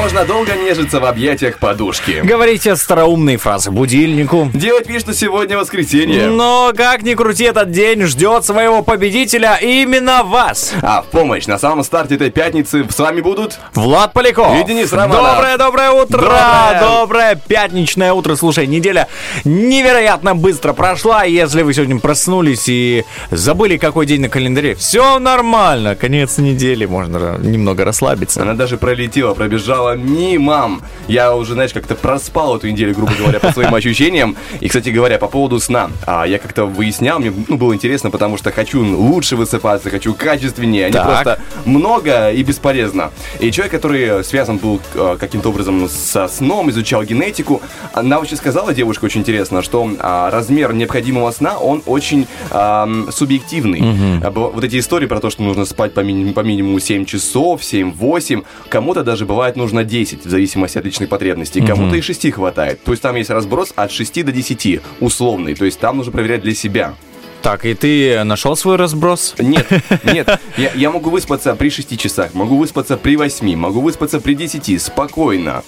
Можно долго нежиться в объятиях подушки. Говорите остроумные фразы будильнику. Делать вид, что сегодня воскресенье. Но как ни крути, этот день ждет своего победителя именно вас. А в помощь на самом старте этой пятницы с вами будут... Влад Поляков. И Денис Романов. Доброе, доброе утро. Доброе. Доброе пятничное утро. Слушай, неделя невероятно быстро прошла. Если вы сегодня проснулись и забыли, какой день на календаре, все нормально. Конец недели, можно немного расслабиться. Она даже пролетела, пробежала мимо. Я уже, знаешь, как-то проспал эту неделю, грубо говоря, по своим ощущениям. И, кстати говоря, по поводу сна. А, я как-то выяснял, мне ну, было интересно, потому что хочу лучше высыпаться, хочу качественнее, а не просто много и бесполезно. И человек, который связан был э, каким-то образом со сном, изучал генетику, она вообще сказала, девушка, очень интересно, что а, размер необходимого сна, он очень ам, субъективный. А, быва- Вот эти истории про то, что нужно спать по, минимуму, по минимуму 7 часов, 7-8, кому-то даже бывает нужно 10, в зависимости от личных потребностей, кому-то и 6 хватает. То есть там есть разброс от 6 до 10, условный, то есть там нужно проверять для себя. Так, и ты нашел свой разброс? Нет, нет, я, я могу выспаться при 6 часах, могу выспаться при 8, могу выспаться при 10, спокойно.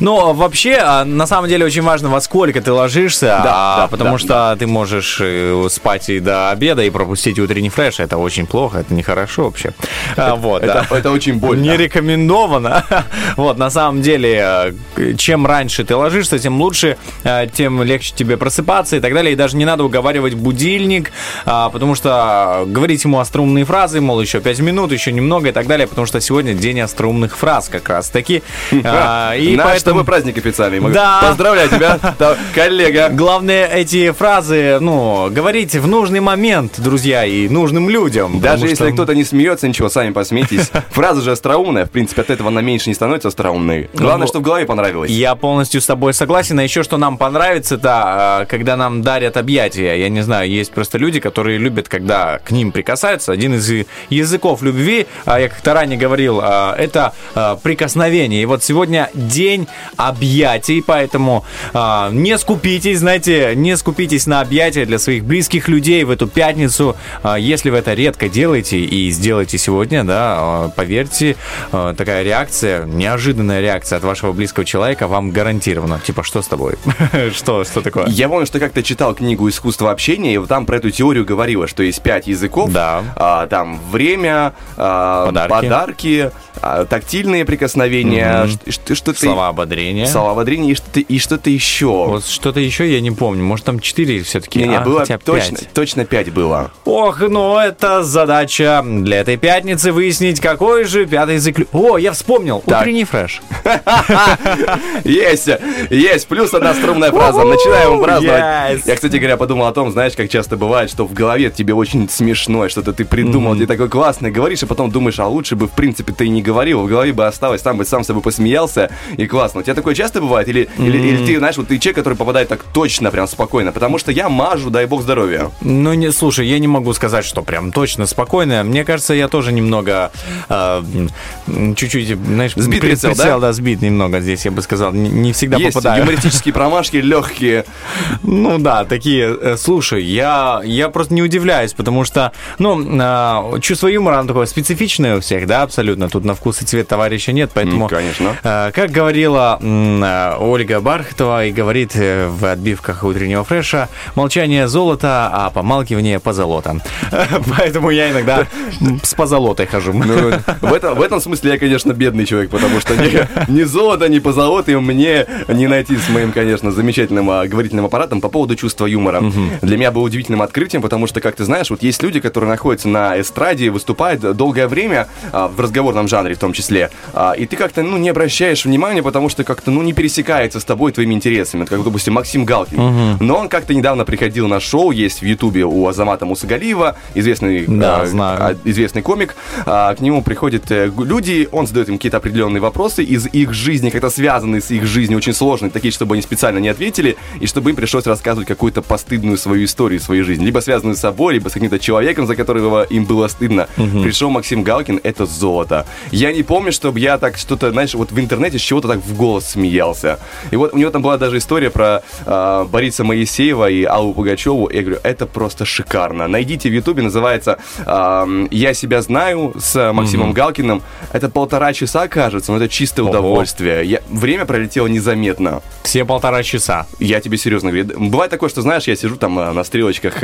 Ну, вообще, а, на самом деле очень важно, во сколько ты ложишься, Да, а, да, потому да, что ты можешь э, спать и до обеда и пропустить утренний фреш. Это очень плохо, это нехорошо вообще. А, вот, Это, да. это очень больно. Не рекомендовано. Вот, на самом деле, э, чем раньше ты ложишься, тем лучше, э, тем легче тебе просыпаться и так далее. И даже не надо уговаривать будильник, а, потому что говорить ему остроумные фразы, мол, еще 5 минут, еще немного и так далее, потому что сегодня день остроумных фраз как раз таки. А, И Наш с тобой поэтому... праздник официальный. Да. Поздравляю тебя, коллега. Главное эти фразы, ну, говорить в нужный момент, друзья, и нужным людям. Даже если что- кто-то не смеется, ничего, сами посмейтесь. Фраза же остроумная, в принципе, от этого она меньше не становится остроумной. Главное, Ну, чтобы в голове понравилось. Я полностью с тобой согласен. А еще что нам понравится, это а, когда нам дарят объятия. Я не знаю, есть просто люди, которые любят, когда к ним прикасаются. Один из языков любви, а, я как-то ранее говорил, а, это а, прикосновение. И вот сегодня день объятий, поэтому не скупитесь, знаете, не скупитесь на объятия для своих близких людей в эту пятницу. Если вы это редко делаете и сделаете сегодня, да, поверьте, такая реакция, неожиданная реакция от вашего близкого человека вам гарантирована. Типа, что с тобой? Что, что такое? Я помню, что как-то читал книгу «Искусство общения», и вот там про эту теорию говорило, что есть пять языков. Да. А, там время, а, Подарки. подарки, а, тактильные прикосновения, Мгм. ш- ш- что-то... Слова ободрения. Слова ободрения и что-то, и что-то еще. Вот что-то еще я не помню. Может, там четыре все-таки? Не-не, а, было точно, пять. точно пять было. Ох, ну это задача для этой пятницы выяснить, какой же пятый язык... О, я вспомнил. Так. Утренний фреш. Есть, есть, плюс одна струнная фраза. Начинаем праздновать. Я, кстати говоря, подумал о том, знаешь, как часто бывает, что в голове тебе очень смешно, и что-то ты придумал, ты такой классный, говоришь, а потом думаешь, а лучше бы, в принципе, ты и не говорил, в голове бы осталось, сам бы сам с собой посмеялся, и классно. У тебя такое часто бывает? Или, или, или ты, знаешь, вот ты человек, который попадает так точно, прям спокойно, потому что я мажу, дай бог здоровья. Ну, не, слушай, я не могу сказать, что прям точно спокойно. Мне кажется, я тоже немного э, чуть-чуть, знаешь, Сбит при- прицел, да? да, сбит немного здесь, я бы сказал. Не, не всегда Есть попадаю. юмористические промашки, легкие. Ну да, такие. э, Слушай, я, я просто не удивляюсь, потому что, ну, э, чувство юмора, оно такое специфичное у всех, да, абсолютно. Тут на вкус и цвет товарища нет, поэтому... М, конечно. э, Как говорила э, Ольга Бархатова и говорит э, в отбивках утреннего фреша, молчание золото, а помалкивание позолота. Поэтому я иногда с позолотой хожу. Ну, в, этом, в этом смысле я, конечно, бедный человек, потому что ни, ни золота, ни позолоты мне не найти с моим, конечно, замечательным а, говорительным аппаратом по поводу чувства юмора. Для меня было удивительным открытием, потому что, как ты знаешь, вот есть люди, которые находятся на эстраде, выступают долгое время а, в разговорном жанре, в том числе. А, и ты как-то, ну, не обращаешь внимания, потому что как-то, ну, не пересекается с тобой твоими интересами. Это как, допустим, Максим Галкин. Мгм. Но он как-то недавно приходил на шоу, есть в Ютубе у Азамата Мусагалиева, известный, Да, а, знаю. известный комик. А, к нему приходят э, люди, он задает им какие-то определенные вопросы из их жизни, как-то связанные с их жизнью, очень сложные, такие, чтобы они специально не ответили, и чтобы им пришлось рассказывать какую-то постыдную свою историю своей жизни, либо связанную с собой, либо с каким-то человеком, за которого им было стыдно. Пришел Максим Галкин, это золото. Я не помню, чтобы я так что-то, знаешь, вот в интернете с чего-то так в голос смеялся. И вот у него там была даже история про а, Бориса Моисеева и Аллу Пугачеву. Я говорю, это просто шикарно. Найдите в Ютубе, называется ам, «Я себя знаю» с Максимом Галкиным. Это полтора часа, кажется, но это чистое Ого. удовольствие. Я- время пролетело незаметно. Все полтора часа. Я тебе серьезно говорю. Бывает такое, что, знаешь, я сижу там э, на стрелочках,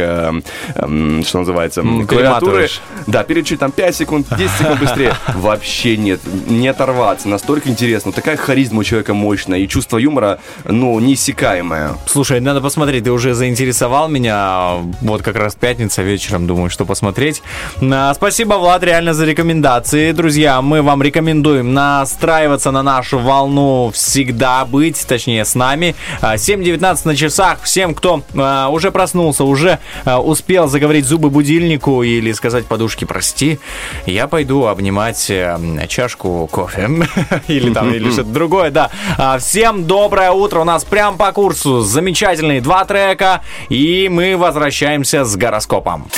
э, что называется, м, клавиатуры. Да, перечуть там 5 секунд, 10 секунд быстрее. Вообще нет, не оторваться. Настолько интересно. Такая харизма у человека мощная и чувство юмора, ну, неиссякаемое. Слушай, надо посмотреть, ты уже заинтересовал меня. Вот как раз пятница вечером, думаю, что посмотреть. А, Спасибо, Влад, реально за рекомендации. Друзья, мы вам рекомендуем настраиваться на нашу волну всегда быть, точнее, с нами. А, 7.19 на часах. Всем, кто а, уже проснулся, уже успел заговорить зубы будильнику или сказать подушке «прости», я пойду обнимать э, чашку кофе. или там, или что-то другое, да. А, Всем доброе утро. У нас прям по курсу замечательные два трека. И мы возвращаемся с гороскопом.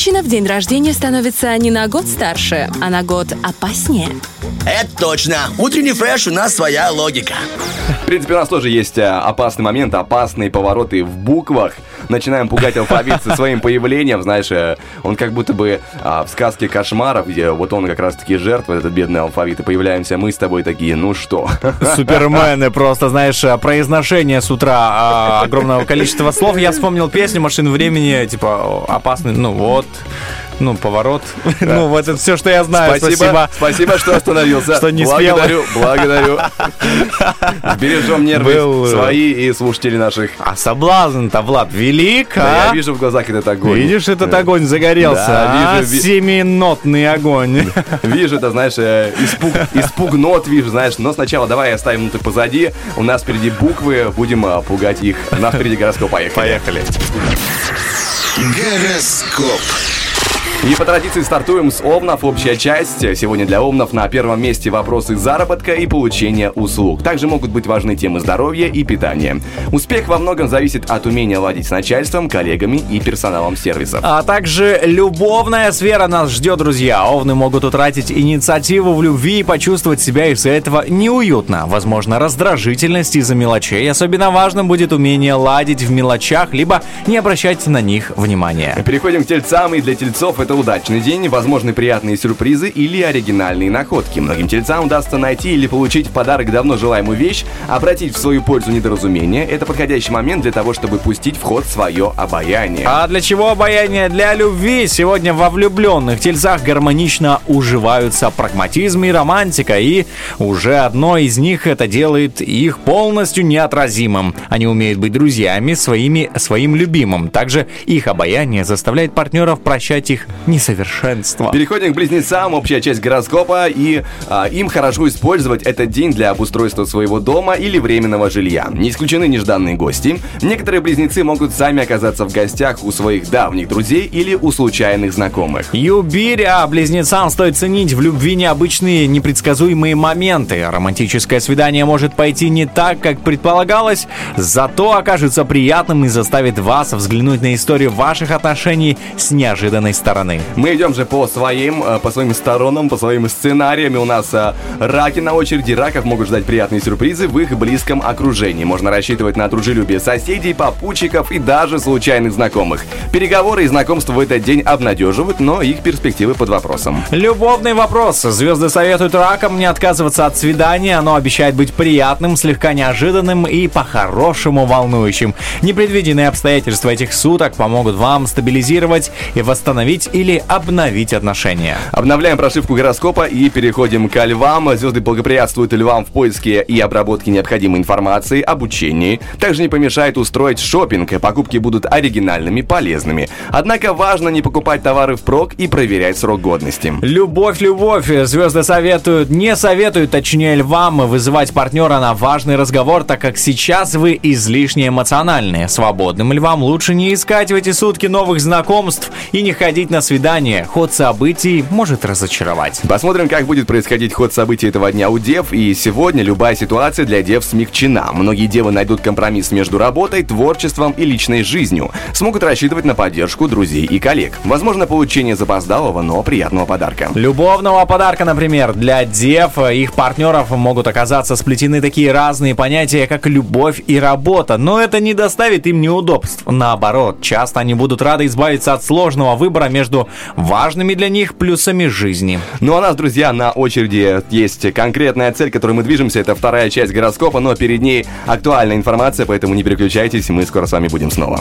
Женщина в день рождения становится не на год старше, а на год опаснее. Это точно. Утренний фреш у нас своя логика. В принципе, у нас тоже есть э, опасный момент, опасные повороты в буквах. Начинаем пугать алфавит со своим появлением, знаешь, э, он как будто бы а, в сказке кошмаров, где вот он как раз-таки жертва, этот бедный алфавит, и появляемся мы с тобой такие, ну что? Супермены, просто, знаешь, а, произношение с утра а, огромного количества слов. Я вспомнил песню «Машин времени», типа, опасный, ну вот, ну, поворот. Ну, вот это все, что я знаю. Спасибо, спасибо, что остановился. Что не спел. Благодарю, благодарю. Бережем нервы Был, э, свои и слушатели наших. А соблазн-то, Влад, велик, Да, а? я вижу в глазах этот огонь. Видишь, этот огонь загорелся, Да, а? вижу, ви- Семинотный огонь. Вижу, это, знаешь, э, испуг, испуг нот вижу, знаешь. Но сначала давай оставим это позади. У нас впереди буквы, будем а, пугать их. У нас впереди гороскоп, поехали. Поехали. Гороскоп. И по традиции стартуем с Овнов. Общая часть. Сегодня для Овнов на первом месте вопросы заработка и получения услуг. Также могут быть важны темы здоровья и питания. Успех во многом зависит от умения ладить с начальством, коллегами и персоналом сервисов. А также любовная сфера нас ждет, друзья. Овны могут утратить инициативу в любви и почувствовать себя из-за этого неуютно. Возможно, раздражительность из-за мелочей. Особенно важным будет умение ладить в мелочах, либо не обращать на них внимания. Переходим к тельцам, и для тельцов это удачный день, возможны приятные сюрпризы или оригинальные находки. Многим тельцам удастся найти или получить в подарок давно желаемую вещь, обратить в свою пользу недоразумение. Это подходящий момент для того, чтобы пустить в ход свое обаяние. А для чего обаяние? Для любви. Сегодня во влюбленных тельцах гармонично уживаются прагматизм и романтика, и уже одно из них это делает их полностью неотразимым. Они умеют быть друзьями своими, своим любимым. Также их обаяние заставляет партнеров прощать их несовершенство. Переходим к близнецам, общая часть гороскопа, и а, им хорошо использовать этот день для обустройства своего дома или временного жилья. Не исключены нежданные гости. Некоторые близнецы могут сами оказаться в гостях у своих давних друзей или у случайных знакомых. Юбирь, а близнецам стоит ценить в любви необычные, непредсказуемые моменты. Романтическое свидание может пойти не так, как предполагалось, зато окажется приятным и заставит вас взглянуть на историю ваших отношений с неожиданной стороны. Мы идем же по своим, э, по своим сторонам, по своим сценариям. И у нас э, раки на очереди. Раков могут ждать приятные сюрпризы в их близком окружении. Можно рассчитывать на дружелюбие соседей, попутчиков и даже случайных знакомых. Переговоры и знакомства в этот день обнадеживают, но их перспективы под вопросом. Любовный вопрос. Звезды советуют ракам не отказываться от свидания. Оно обещает быть приятным, слегка неожиданным и по-хорошему волнующим. Непредвиденные обстоятельства этих суток помогут вам стабилизировать и восстановить или обновить отношения. Обновляем прошивку гороскопа и переходим к львам. Звезды благоприятствуют львам в поиске и обработке необходимой информации, обучении. Также не помешает устроить шопинг. Покупки будут оригинальными, полезными. Однако важно не покупать товары впрок и проверять срок годности. Любовь, любовь. Звезды советуют, не советуют, точнее, львам вызывать партнера на важный разговор, так как сейчас вы излишне эмоциональны. Свободным львам лучше не искать в эти сутки новых знакомств и не ходить на свидание. Ход событий может разочаровать. Посмотрим, как будет происходить ход событий этого дня у дев. И сегодня любая ситуация для дев смягчена. Многие девы найдут компромисс между работой, творчеством и личной жизнью. Смогут рассчитывать на поддержку друзей и коллег. Возможно, получение запоздалого, но приятного подарка. Любовного подарка, например, для дев, их партнеров могут оказаться сплетены такие разные понятия, как любовь и работа, но это не доставит им неудобств. Наоборот, часто они будут рады избавиться от сложного выбора между важными для них плюсами жизни. Ну а нас, друзья, на очереди есть конкретная цель, к которой мы движемся. Это вторая часть гороскопа, но перед ней актуальная информация, поэтому не переключайтесь, мы скоро с вами будем снова.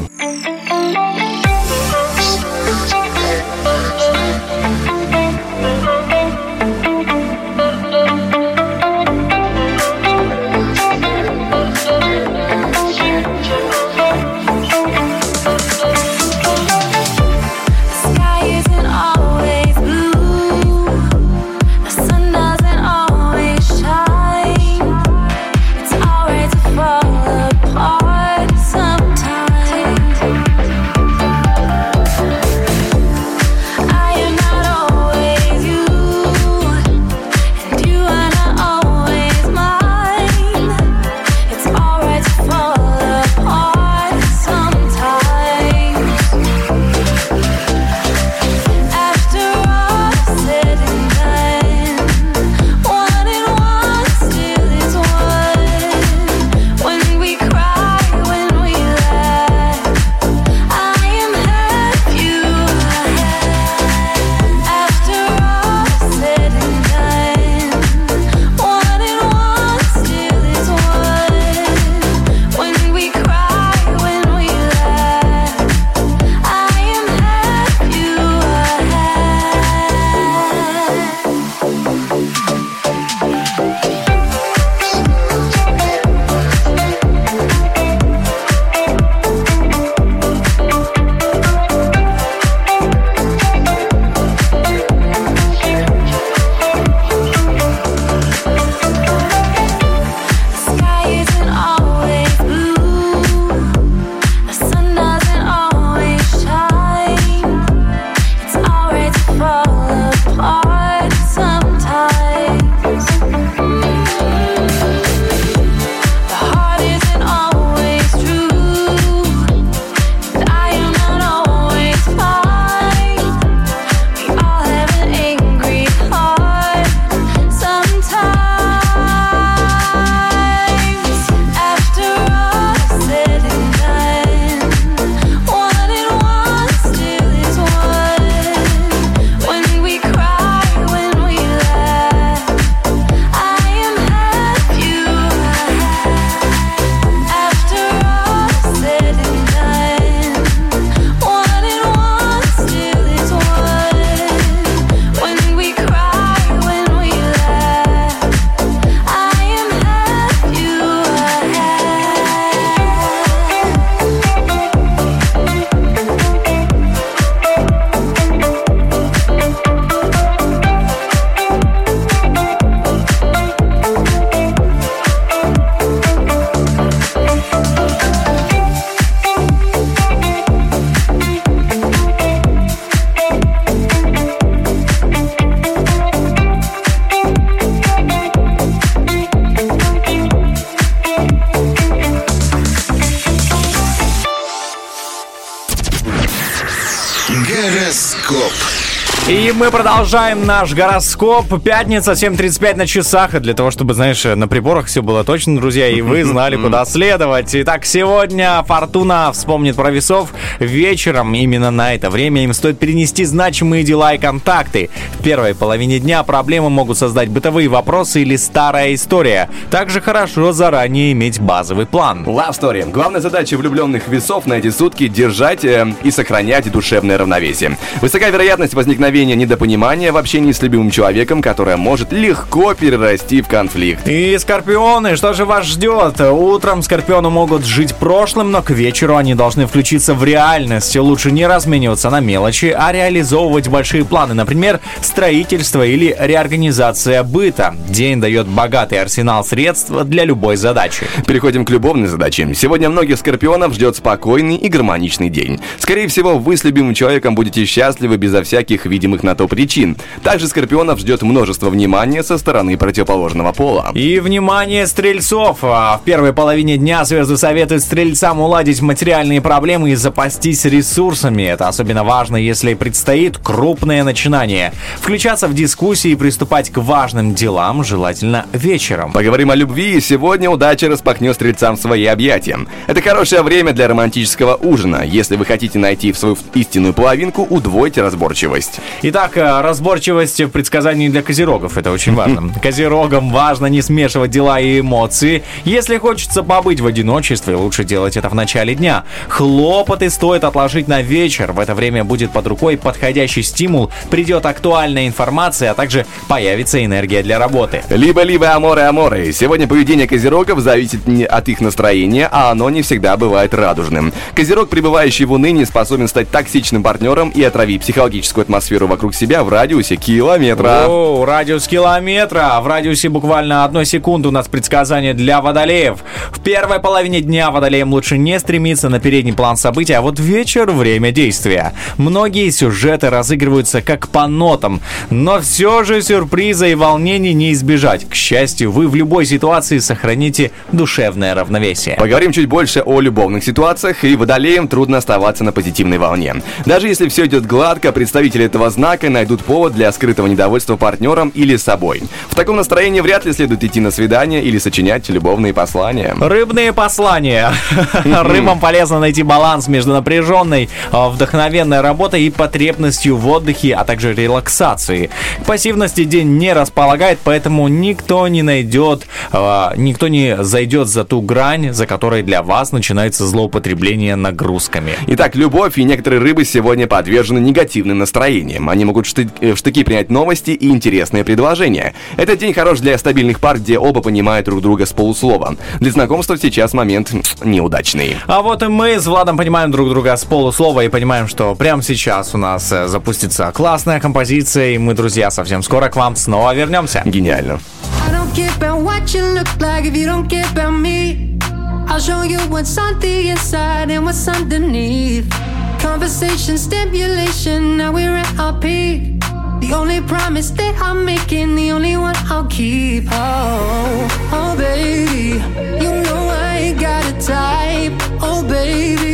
Мы продолжаем наш гороскоп. Пятница, 7.35 на часах. И для того, чтобы, знаешь, на приборах все было точно, друзья, и вы знали, куда следовать. Итак, сегодня Фортуна вспомнит про весов. Вечером, именно на это время, им стоит перенести значимые дела и контакты. В первой половине дня проблемы могут создать бытовые вопросы или старая история. Также хорошо заранее иметь базовый план. Love Story. Главная задача влюбленных весов на эти сутки – держать э, и сохранять душевное равновесие. Высока вероятность возникновения недопонимания в общении с любимым человеком, которое может легко перерасти в конфликт. И скорпионы, что же вас ждет? Утром скорпионы могут жить прошлым, но к вечеру они должны включиться в реальность. Лучше не размениваться на мелочи, а реализовывать большие планы, например, строительство или реорганизация быта. День дает богатый арсенал средств для любой задачи. Переходим к любовной задаче. Сегодня многих скорпионов ждет спокойный и гармоничный день. Скорее всего, вы с любимым человеком будете счастливы безо всяких видимых на то причин. Также скорпионов ждет множество внимания со стороны противоположного пола. И, внимание, стрельцов! А В первой половине дня звезды советуют стрельцам уладить материальные проблемы и запастись ресурсами. Это особенно важно, если предстоит крупное начинание. Включаться в дискуссии и приступать к важным делам желательно вечером. Поговорим о любви. Сегодня удача распахнет стрельцам свои объятия. Это хорошее время для романтического ужина. Если вы хотите найти в свою истинную половинку, удвойте разборчивость. Итак, э, разборчивость в предсказании для козерогов. Это очень важно. Козерогам важно не смешивать дела и эмоции. Если хочется побыть в одиночестве, лучше делать это в начале дня. Хлопоты стоит отложить на вечер. В это время будет под рукой подходящий стимул, придет актуальная информация, а также появится энергия для работы. Либо-либо аморы-аморы. Сегодня поведение козерогов зависит не от их настроения, а оно не всегда бывает радужным. Козерог, пребывающий в унынии, способен стать токсичным партнером и отравить психологическую атмосферу вокруг себя в радиусе километра. О, радиус километра. В радиусе буквально одной секунды у нас предсказание для водолеев. В первой половине дня водолеям лучше не стремиться на передний план событий, а вот вечер – время действия. Многие сюжеты разыгрываются как по нотам, но все же сюрприза и волнений не избежать. К счастью, вы в любой ситуации сохраните душевное равновесие. Поговорим чуть больше о любовных ситуациях, и водолеям трудно оставаться на позитивной волне. Даже если все идет гладко, представители этого знака найдут повод для скрытого недовольства партнером или собой. В таком настроении вряд ли следует идти на свидание или сочинять любовные послания. Рыбные послания. Рыбам полезно найти баланс между напряженной, э, вдохновенной работой и потребностью в отдыхе, а также релаксации. К пассивности день не располагает, поэтому никто не найдет, э, никто не зайдет за ту грань, за которой для вас начинается злоупотребление нагрузками. Итак, любовь и некоторые рыбы сегодня подвержены негативным настроениям. Они могут в э, в штыки принять новости и интересные предложения. Этот день хорош для стабильных пар, где оба понимают друг друга с полуслова. Для знакомства сейчас момент неудачный. А вот и мы с Владом понимаем друг друга с полуслова и понимаем, что прямо сейчас у нас э, запустится классная композиция, и мы, друзья, совсем скоро к вам снова вернемся. Гениально. I don't care about what you look like if you don't care about me. I'll show you what's on the inside and what's underneath. Conversation, stimulation, now we're at our peak. The only promise that I'm making, the only one I'll keep. Oh, oh, baby, you know I ain't got a type. Oh, baby,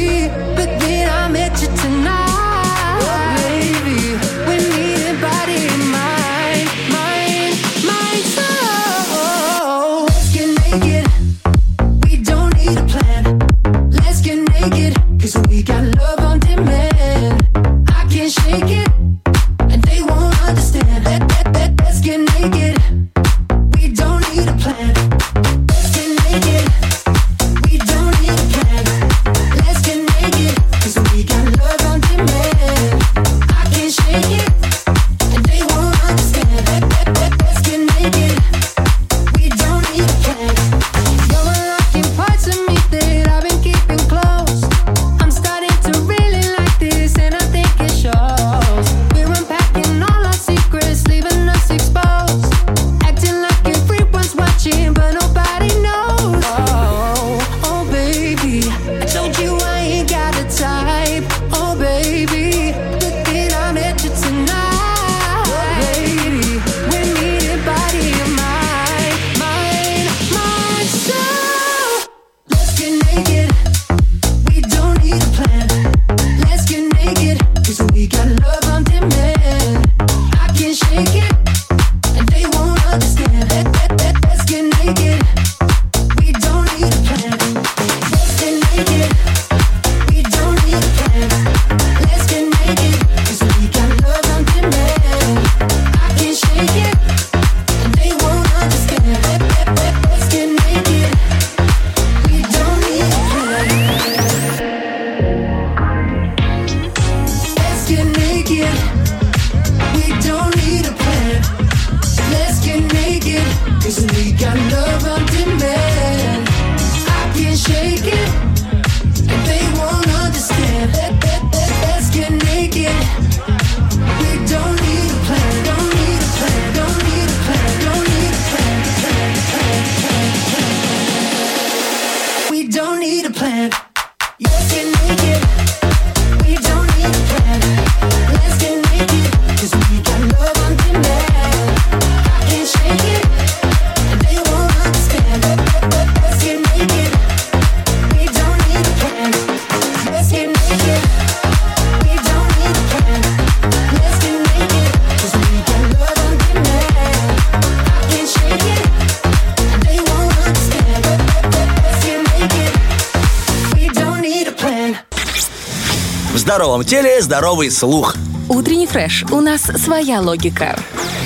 теле здоровый слух. Утренний фреш. У нас своя логика.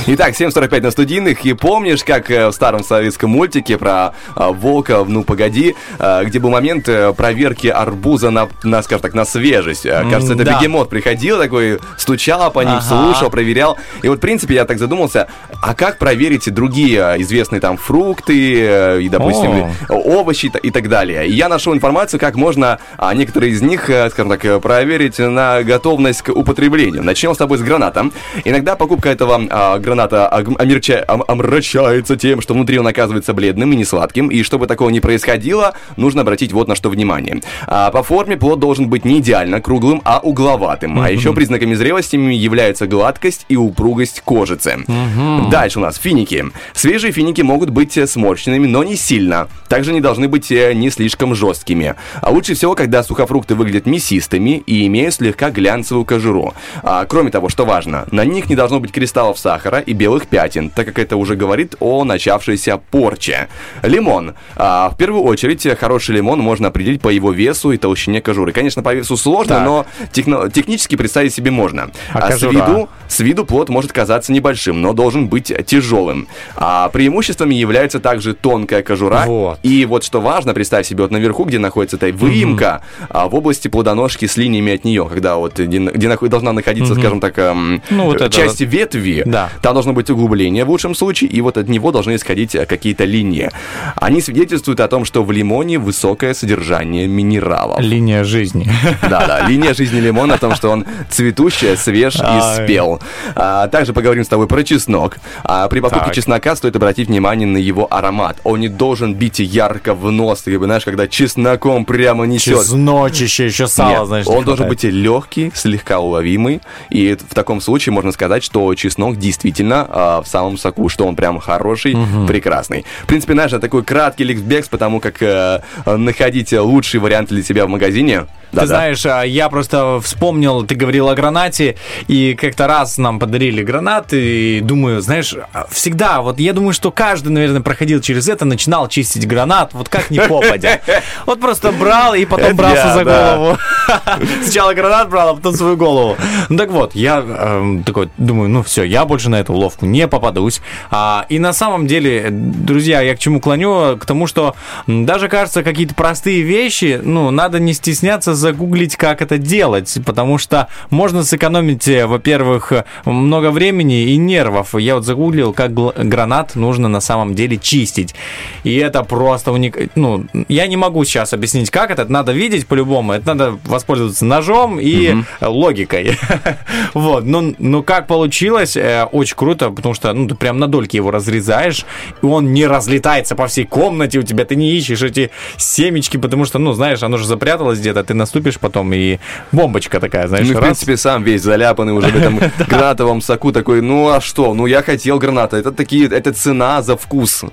Итак, 7.45 на студийных. И помнишь, как э, в старом советском мультике про э, волка, ну погоди, э, где был момент проверки арбуза на, на, скажем так, на свежесть. Кажется, это да. бегемот приходил такой, стучал по ним, Ага. слушал, проверял. И вот, в принципе, я так задумался, а как проверить другие э, известные там фрукты э, и, допустим, О. овощи и так далее. И я нашел информацию, как можно а, некоторые из них, э, скажем так, э, проверить на готовность к употреблению. Начнем с тобой с граната. Иногда покупка этого а, граната омерча- ом- омрачается тем, что внутри он оказывается бледным и не сладким. И чтобы такого не происходило, нужно обратить вот на что внимание. А, по форме плод должен быть не идеально круглым, а угловатым. А еще признаками зрелости являются гладкость и упругость кожицы. Дальше у нас финики. Свежие финики могут быть э, сморщенными, но не сильно. Также не должны быть э, не слишком жесткими. А лучше всего, когда сухофрукты выглядят мясистыми и имеют слегка глянцевую кожуру. А, кроме того, что важно, на них не должно быть кристаллов сахара и белых пятен, так как это уже говорит о начавшейся порче. Лимон. А, в первую очередь, э, хороший лимон можно определить по его весу и толщине кожуры. Конечно, по весу сложно, Так. но техно- технически представить себе можно. А с кожура? виду с виду плод может казаться небольшим, но должен быть тяжелым. А преимуществами является также тонкая кожура. Вот. И вот что важно, представь себе, вот наверху, где находится эта выемка, а, в области плодоножки с линиями от нее, когда вот где, где должна находиться, скажем так, эм, Ну, вот это части ветви, Да. там должно быть углубление в лучшем случае, и вот от него должны исходить э, какие-то линии. Они свидетельствуют о том, что в лимоне высокое содержание минералов. Линия жизни. Да-да, линия жизни лимона о том, что он цветущий, свеж и спел. А, также поговорим с тобой про чеснок. А, при покупке Так. чеснока стоит обратить внимание на его аромат. Он не должен бить ярко в нос, ты знаешь, когда чесноком прямо несет. Чесночище, еще сало, Нет, не он должен быть легкий, слегка уловимый. И в таком случае можно сказать, что чеснок действительно а, в самом соку, что он прям хороший, прекрасный. В принципе, знаешь, это такой краткий ликбекс, потому как э, находить лучший вариант для себя в магазине. Ты Да-да. знаешь, а, я просто вспомнил, ты говорил о гранате, и как-то раз нам подарили гранат, и думаю, знаешь, а, всегда, вот я думаю, что каждый, наверное, проходил через это, начинал чистить гранат, вот как не попадя. Вот просто брал и потом брался за да. голову. Сначала гранат брал, а потом свою голову. Ну так вот, я эм, такой думаю, ну все, я больше на эту уловку не попадусь. А, и на самом деле, друзья, я к чему клоню? К тому, что даже кажется, какие-то простые вещи, ну, надо не стесняться загуглить, как это делать, потому что можно сэкономить, э, во-первых, много времени и нервов. Я вот загуглил, как гранат нужно на самом деле чистить. И это просто уник... Ну, я не могу сейчас объяснить, как это. Это надо видеть по-любому. Это надо воспользоваться ножом и э, логикой. Вот. Ну, ну, как получилось, э, очень круто, потому что, ну, ты прям на дольки его разрезаешь, и он не разлетается по всей комнате у тебя. Ты не ищешь эти семечки, потому что, ну, знаешь, оно же запряталось где-то, ты наступишь потом, и бомбочка такая, знаешь, Ну, в раз. принципе, сам весь заляпанный уже в этом гранатовом соку такой, ну а что, ну я хотел граната, это такие, это цена за вкус.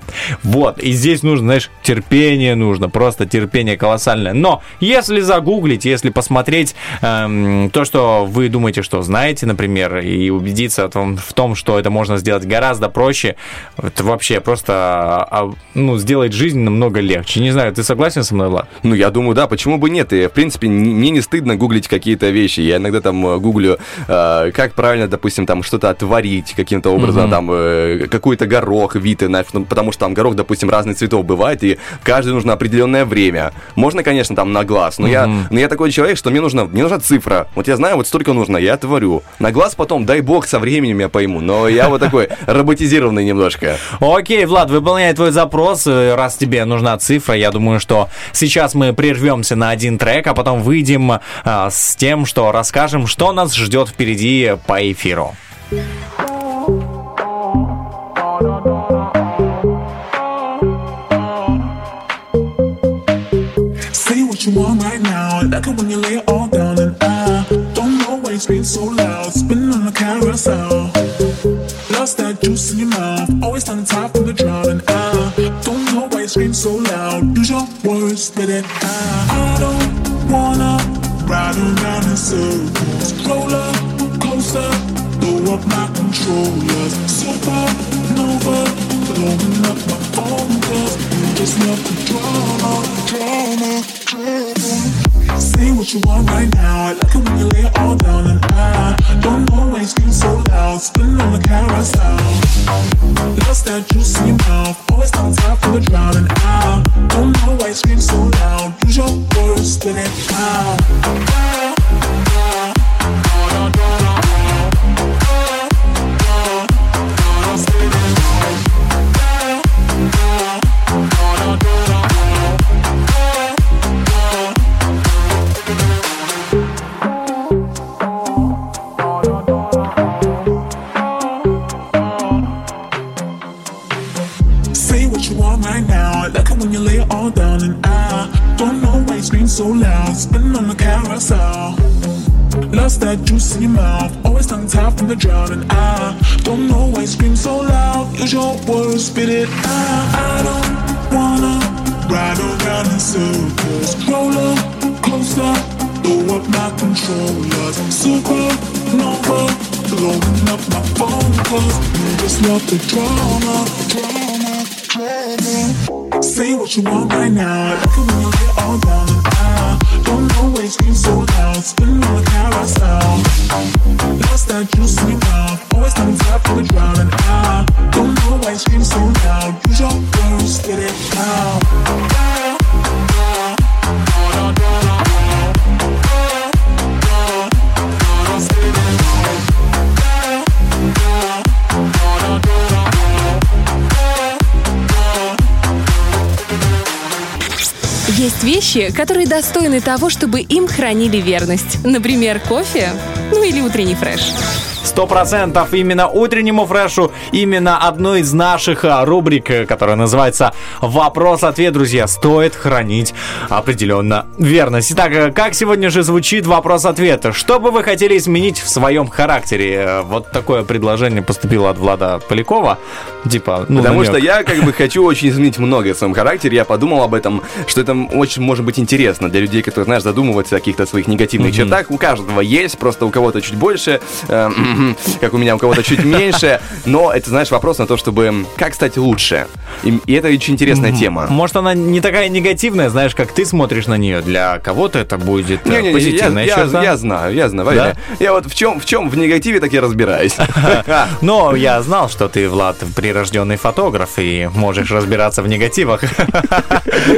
Вот, и здесь нужно, знаешь, терпение нужно, просто терпение колоссальное. Но если загуглить, если посмотреть эм, то, что вы думаете, что знаете, например, и убедиться в том, в том, что это можно сделать гораздо проще, это вообще просто а, ну, сделает жизнь намного легче. Не знаю, ты согласен со мной, Влад? Ну, я думаю, да, почему бы нет? И, в принципе, мне не стыдно гуглить какие-то вещи. Я иногда там э, гуглю, э, как правильно, допустим, там что-то отварить каким-то образом, там э, какой-то горох, вид, ну, потому что там горох, допустим, разных цветов бывает, и каждый нужно определенное время. Можно, конечно, там на глаз, но, я, но я такой человек, что мне нужна, мне нужна цифра. Вот я знаю, вот столько нужно, я отварю. На глаз потом, дай бог, со временем я пойму. Но я вот такой роботизированный немножко. Окей, Влад, выполняй твой запрос, раз тебе нужна цифра. Я думаю, что сейчас мы прервемся на один трек, а потом выйдем а, с тем, что расскажем, что нас ждет впереди по эфиру. Scream so loud. Spinning on the carousel. Lost that juice in your mouth. Always tongue tied from the and I you scream so loud. Use your words, spit it out. I don't wanna ride around in circles. Roll closer, blow up my controllers. Supernova, blowing up my phone calls. You just love the drama, drama, drama. Say what you want right now. I like it when you lay it all down, and I don't know why scream so loud. Spinning on the carousel. Lost that your mouth. Always on top of the drought, and I don't know why you scream so loud. Use your words, spit it out. And I don't know why you scream so loud. Use your words, spit it out. I don't wanna ride around in circles. Roll up closer, blow up my controllers. Supernova, blowing up my phone calls. You just love the drama, drama, drama. Say what you want right now. I like it when you it all down, and I don't know why вещи, которые достойны того, чтобы им хранили верность. Например, кофе, ну или утренний фреш. Сто процентов именно утреннему фрешу, именно одной из наших а, рубрик, э, которая называется «Вопрос-ответ», друзья, стоит хранить определенно верность. Итак, э, как сегодня же звучит вопрос-ответ? Что бы вы хотели изменить в своем характере? Э, Вот такое предложение поступило от Влада Полякова. Типа, ну, Потому намек. что я как бы хочу очень изменить многое в своем характере. Я подумал об этом, что это очень может быть интересно для людей, которые, знаешь, задумываются о каких-то своих негативных чертах. У каждого есть, просто у кого-то чуть больше, э, как у меня, у кого-то чуть меньше. Но это, знаешь, вопрос на то, чтобы как стать лучше. И, и это очень интересная тема. Может, она не такая негативная, знаешь, как ты смотришь на нее. Для кого-то это будет э, Не-не-не, я, позитивная я- черта. я знаю, я знаю, Да? Я вот в чем, в чем в негативе так и разбираюсь. Но я знал, что ты, Влад, прирожденный фотограф и можешь разбираться в негативах.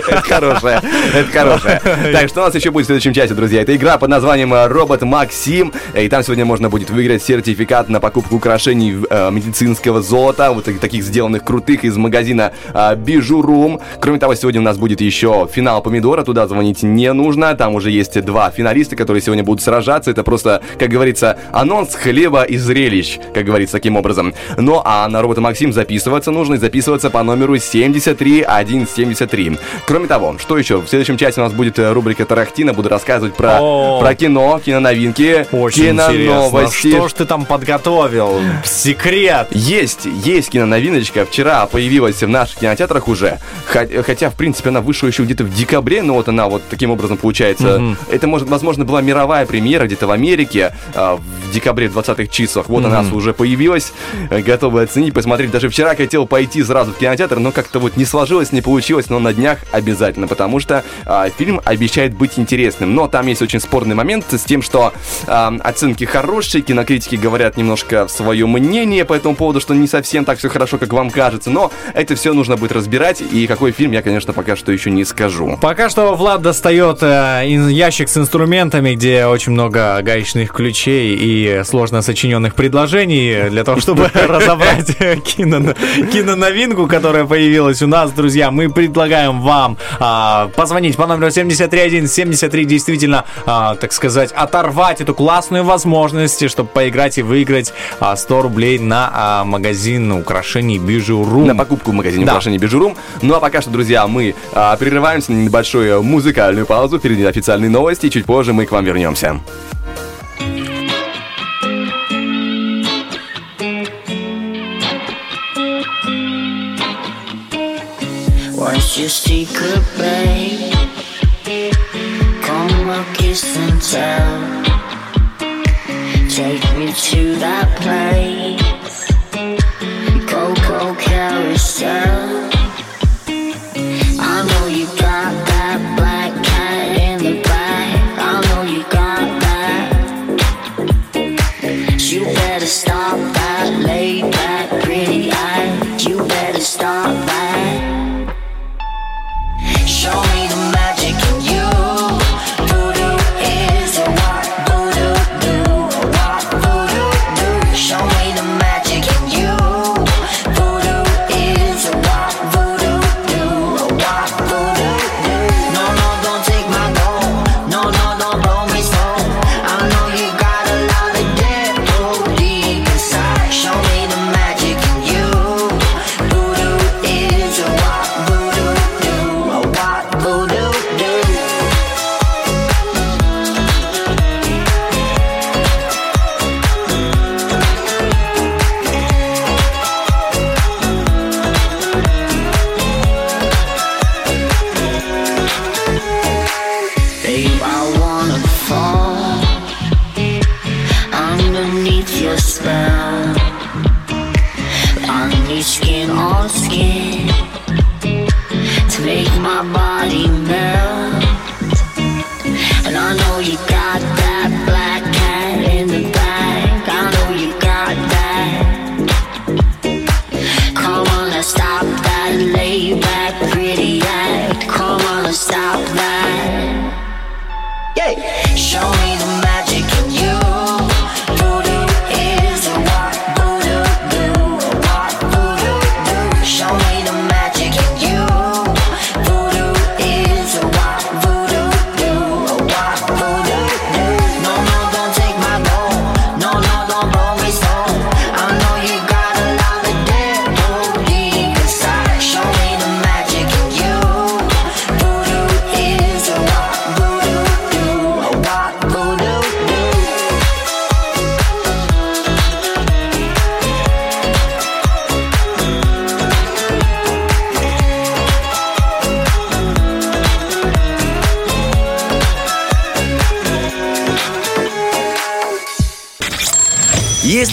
Это хорошее, это хорошее. Так, что у нас еще будет в следующем часе, друзья? Это игра под названием э, Робот Максим. И там сегодня можно будет выиграть сертификат на покупку украшений э, медицинского золота, вот так- таких сделанных крутых из магазина э, Бижурум. Кроме того, сегодня у нас будет еще финал помидора. Туда звонить не нужно. Там уже есть два финалиста, которые сегодня будут сражаться. Это просто, как говорится, анонс хлеба и зрелищ, как говорится, таким образом. Ну а на робота Максим записываться нужно и записываться по номеру 73173. Кроме того, что еще? В следующем часе у нас будет э, рубрика Тарахтина. Буду рассказывать про, О. про кино, киноновинки, Очень интересно. киноновости. Что ж ты там подготовил? Секрет. Есть, есть киноновиночка. Вчера появилась в наших кинотеатрах уже. Хо- Хотя, в принципе, она вышла еще где-то в декабре, но вот она вот таким образом получается. Это, может, возможно, была мировая премьера где-то в Америке а, в декабре 20-х числах. Вот она уже появилась. Готовы оценить, посмотреть. Даже вчера хотел пойти сразу в кинотеатр, но как-то вот не сложилось, не получилось, но на днях обязательно, потому что а, фильм обещает быть интересным. Но там есть очень спорный момент с тем, что а, оценки хорошие, кинокритики говорят немножко свое мнение по этому поводу, что не совсем так все хорошо, как вам кажется, но это все нужно будет разбирать, и какой фильм я, конечно, пока что еще не скажу. Пока что Влад достает э, ящик с инструментами, где очень много гаечных ключей и сложно сочиненных предложений для того, чтобы разобрать э, кино- киноновинку, которая появилась у нас, друзья. Мы предлагаем вам а, позвонить по номеру 73173, действительно, а, так сказать, оторвать эту классную возможность, чтобы поиграть и выиграть а, 100 рублей на а, магазин украшений Бижурум. на покупку в магазине Да. украшений Бижурум. Ну а пока что, друзья, мы а, прерываемся на небольшую музыкальную паузу. Впереди официальные новости. и Чуть позже мы к вам вернемся. What's your secret, babe? Come on, kiss and tell. Take me to that place. Coco Carousel.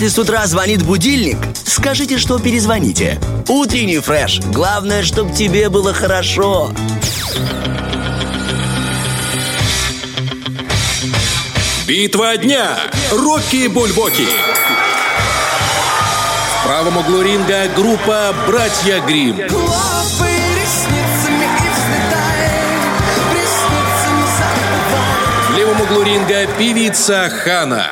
Если с утра звонит будильник, скажите, что перезвоните. Утренний фреш. Главное, чтобы тебе было хорошо. Битва дня. Рокки Бульбоки. В правом углу ринга группа «Братья Грим. В левом углу ринга певица Хана.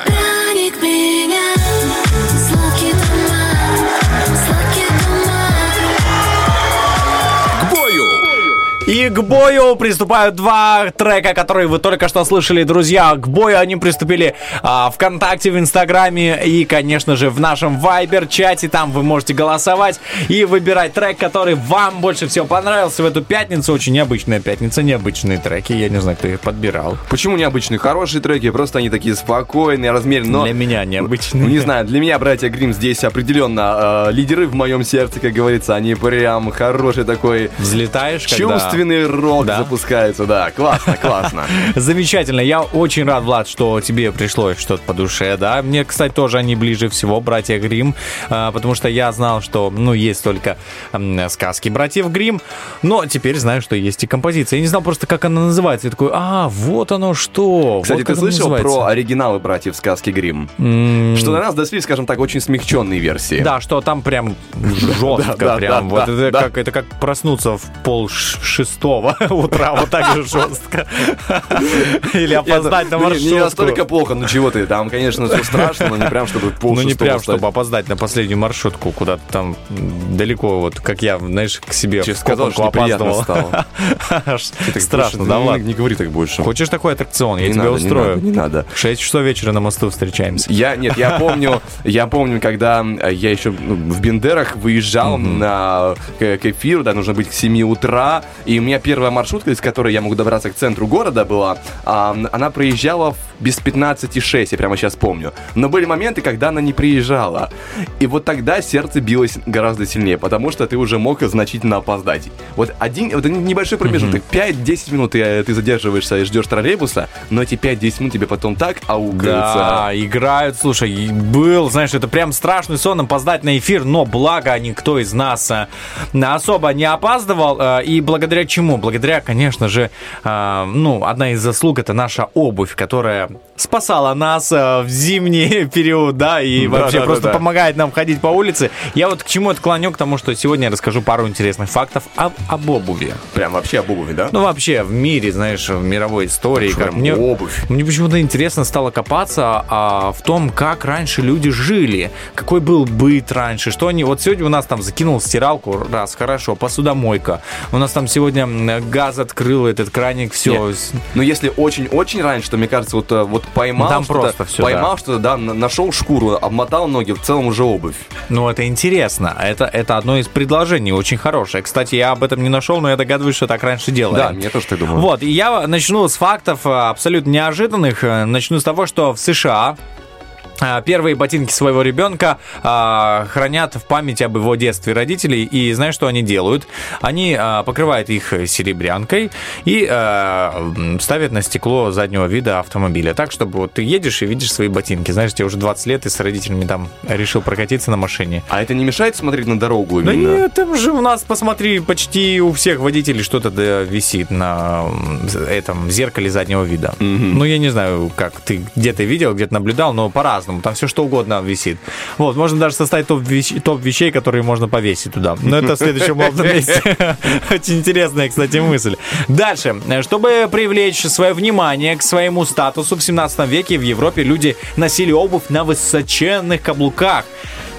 И к бою приступают два трека, которые вы только что слышали, друзья. К бою они приступили а, ВКонтакте, в Инстаграме и, конечно же, в нашем Вайбер-чате. Там вы можете голосовать и выбирать трек, который вам больше всего понравился в эту пятницу. Очень необычная пятница, необычные треки. Я не знаю, кто их подбирал. Почему необычные? Хорошие треки, просто они такие спокойные, размеренные. Но... Для меня необычные. Ну, не знаю, для меня братья Грим здесь определенно э, лидеры в моем сердце, как говорится. Они прям хороший такой Взлетаешь, когда... чувственный рок Да. запускается. Да, классно, классно. Замечательно. Я очень рад, Влад, что тебе пришлось что-то по душе, да. Мне, кстати, тоже они ближе всего, братья Грим, потому что я знал, что, ну, есть только сказки братьев Грим, но теперь знаю, что есть и композиция. Я не знал просто, как она называется. Я такой, а, вот оно что. Кстати, вот ты слышал называется». про оригиналы братьев сказки Грим? М, Что до нас дошли, скажем так, очень смягченные версии. Да, что там прям жестко, прям. вот это как это как проснуться в пол шестого утра, вот так же жестко. Или опоздать на Ну, не- Не маршрутку. настолько плохо, ну чего ты, там, конечно, все страшно, но не прям, чтобы пол Ну не прям, чтобы опоздать на последнюю маршрутку куда-то там далеко, вот как я, знаешь, к себе в сказал, что опаздывал. стало. Страшно, да не- ладно. Не говори так больше. Хочешь такой аттракцион? Я тебя устрою. не надо. В 6 часов вечера на мосту встречаемся. Я, нет, я помню, я помню, когда э, я еще ну, в Бендерах выезжал на, к, к эфиру, да, нужно быть к 7 утра, и у меня первая маршрутка, из которой я могу добраться к центру города была, а, она проезжала в- без 15,6, я прямо сейчас помню. Но были моменты, когда она не приезжала. И вот тогда сердце билось гораздо сильнее, потому что ты уже мог значительно опоздать. Вот один, вот небольшой промежуток, 5-10 минут ты, э, ты задерживаешься и ждешь троллейбуса, но эти 5-10 минут тебе потом так аукаются. Да, играют, слушай, и был, знаешь, это прям страшный сон опоздать на эфир, но благо никто из нас а, особо не опаздывал, а, и благодаря чему? Благодаря, конечно же, а, ну, одна из заслуг это наша обувь, которая спасала нас а, в зимний период, да, и Да, вообще да, просто да, да. помогает нам ходить по улице. Я вот к чему это клоню, к тому, что сегодня я расскажу пару интересных фактов об, об обуви. Прям вообще об обуви, да? Ну, вообще, в мире, знаешь, в мировой истории. Как мне, обувь? мне почему-то интересно стало копаться а, в том, как раньше люди жили, какой был быт раньше, что они... Вот сегодня у нас там закинул стиралку, раз, хорошо, посудомойка. У нас там сегодня м, газ открыл, этот краник, все. Нет. Но если очень-очень раньше, то, мне кажется, вот, э, вот поймал Там что-то, просто всё, поймал что-то, да, на- нашел шкуру, обмотал ноги, в целом уже обувь. Ну, это интересно. Это, это одно из предложений, очень хорошее. Кстати, я об этом не нашел, но я догадываюсь, что так раньше делали. Да, я тоже так думаю. Вот, и я начну с фактов э, абсолютно неожиданных. Э, Начну с того, что в США Первые ботинки своего ребенка а, хранят в память об его детстве родителей. И знаешь, что они делают? Они а, покрывают их серебрянкой и а, ставят на стекло заднего вида автомобиля. Так, чтобы вот ты едешь и видишь свои ботинки. Знаешь, тебе уже 20 лет, и с родителями там решил прокатиться на машине. А это не мешает смотреть на дорогу Да именно? нет, там же у нас, посмотри, почти у всех водителей что-то да, висит на этом зеркале заднего вида. Ну, я не знаю, как ты где-то видел, где-то наблюдал, но по-разному. Там все что угодно висит. Вот, можно даже составить топ, вещ- топ вещей, которые можно повесить туда. Но это в следующем лобном месте. Очень интересная, кстати, мысль. Дальше. Чтобы привлечь свое внимание к своему статусу в 17 веке в Европе люди носили обувь на высоченных каблуках.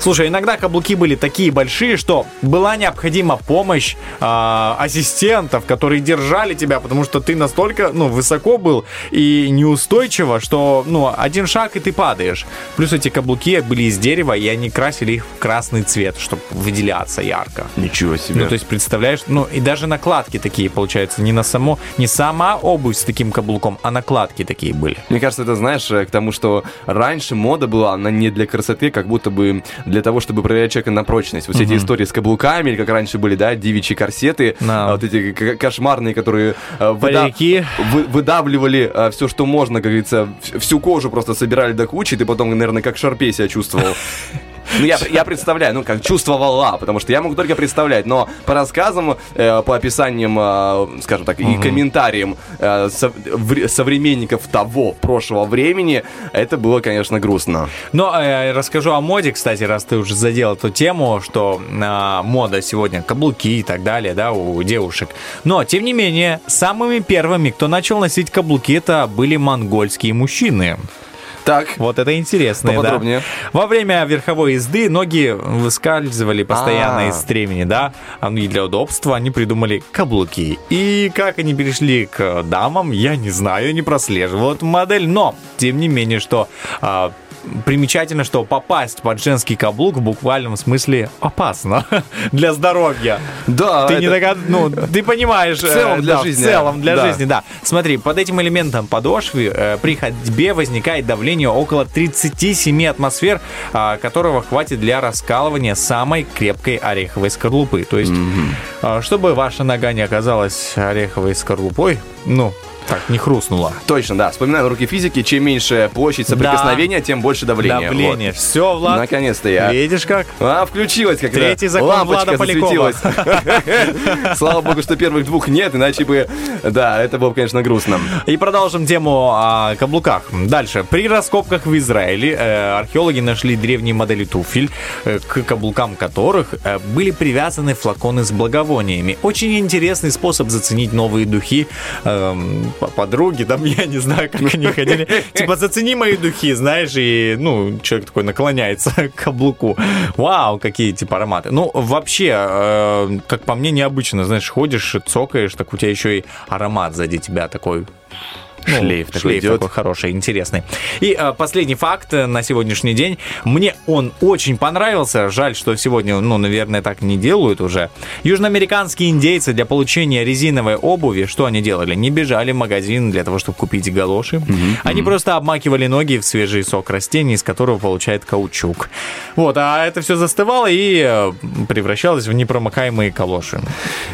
Слушай, иногда каблуки были такие большие, что была необходима помощь а, ассистентов, которые держали тебя, потому что ты настолько, ну, высоко был и неустойчиво, что, ну, один шаг и ты падаешь. Плюс эти каблуки были из дерева, и они красили их в красный цвет, чтобы выделяться ярко. Ничего себе. Ну, то есть, представляешь, ну, и даже накладки такие, получается, не на само, не сама обувь с таким каблуком, а накладки такие были. Мне кажется, это, знаешь, э, к тому, что раньше мода была, она не для красоты, как будто бы для того, чтобы проверять человека на прочность. Вот все эти истории с каблуками, или как раньше были, да, девичьи корсеты, Да. а вот эти кошмарные, которые э, выда- вы- выдавливали все, что можно, как говорится, вс- всю кожу просто собирали до кучи, и ты потом, наверное, как шарпей себя чувствовал. Ну, я, я представляю, ну, как чувствовала, потому что я могу только представлять, но по рассказам, э, по описаниям, э, скажем так, и комментариям э, со- вре- современников того прошлого времени, это было, конечно, грустно. Но э, расскажу о моде, кстати, раз ты уже задел эту тему, что а, мода сегодня каблуки и так далее, да, у девушек. Но, тем не менее, самыми первыми, кто начал носить каблуки, это были монгольские мужчины. Так, Вот это интересно, да? Поподробнее. Во время верховой езды ноги выскальзывали постоянно А. из стремени, да? А, ну И для удобства они придумали каблуки. И как они перешли к дамам, я не знаю, не прослеживал эту модель. Но, тем не менее, что а, примечательно, что попасть под женский каблук в буквальном смысле опасно для здоровья. да, Ты не это- догад... ну, ты понимаешь. В целом э, для да, жизни. В целом для Да. жизни, да. Смотри, под этим элементом подошвы э, при ходьбе возникает давление около 37 атмосфер, а, которого хватит для раскалывания самой крепкой ореховой скорлупы. То есть, а, чтобы ваша нога не оказалась ореховой скорлупой, ну, Так, не хрустнуло. Точно, да. Вспоминаем руки физики. Чем меньше площадь соприкосновения, тем больше давление. Давление. Вот. Все, Влад. Наконец-то я. Видишь как? А, включилась как Третий закон лампочка Влада засветилась. Слава богу, что первых двух нет, иначе бы, да, это было, бы, конечно, грустно. И продолжим тему о каблуках. Дальше. При раскопках в Израиле э, археологи нашли древние модели туфель, э, к каблукам которых э, были привязаны флаконы с благовониями. Очень интересный способ заценить новые духи эм, подруги, там, я не знаю, как они ходили. Типа, зацени мои духи, знаешь, и, ну, человек такой наклоняется к каблуку. Вау, какие, типа, ароматы. Ну, вообще, э, как по мне, необычно, знаешь, ходишь, цокаешь, так у тебя еще и аромат сзади тебя такой ну, шлейф, что шлейф идет. такой хороший, интересный. И э, последний факт э, на сегодняшний день. Мне он очень понравился. Жаль, что сегодня, ну, наверное, так не делают уже. Южноамериканские индейцы для получения резиновой обуви, что они делали? Не бежали в магазин для того, чтобы купить галоши. Они просто обмакивали ноги в свежий сок растений, из которого получает каучук. Вот, а это все застывало и э, превращалось в непромокаемые калоши.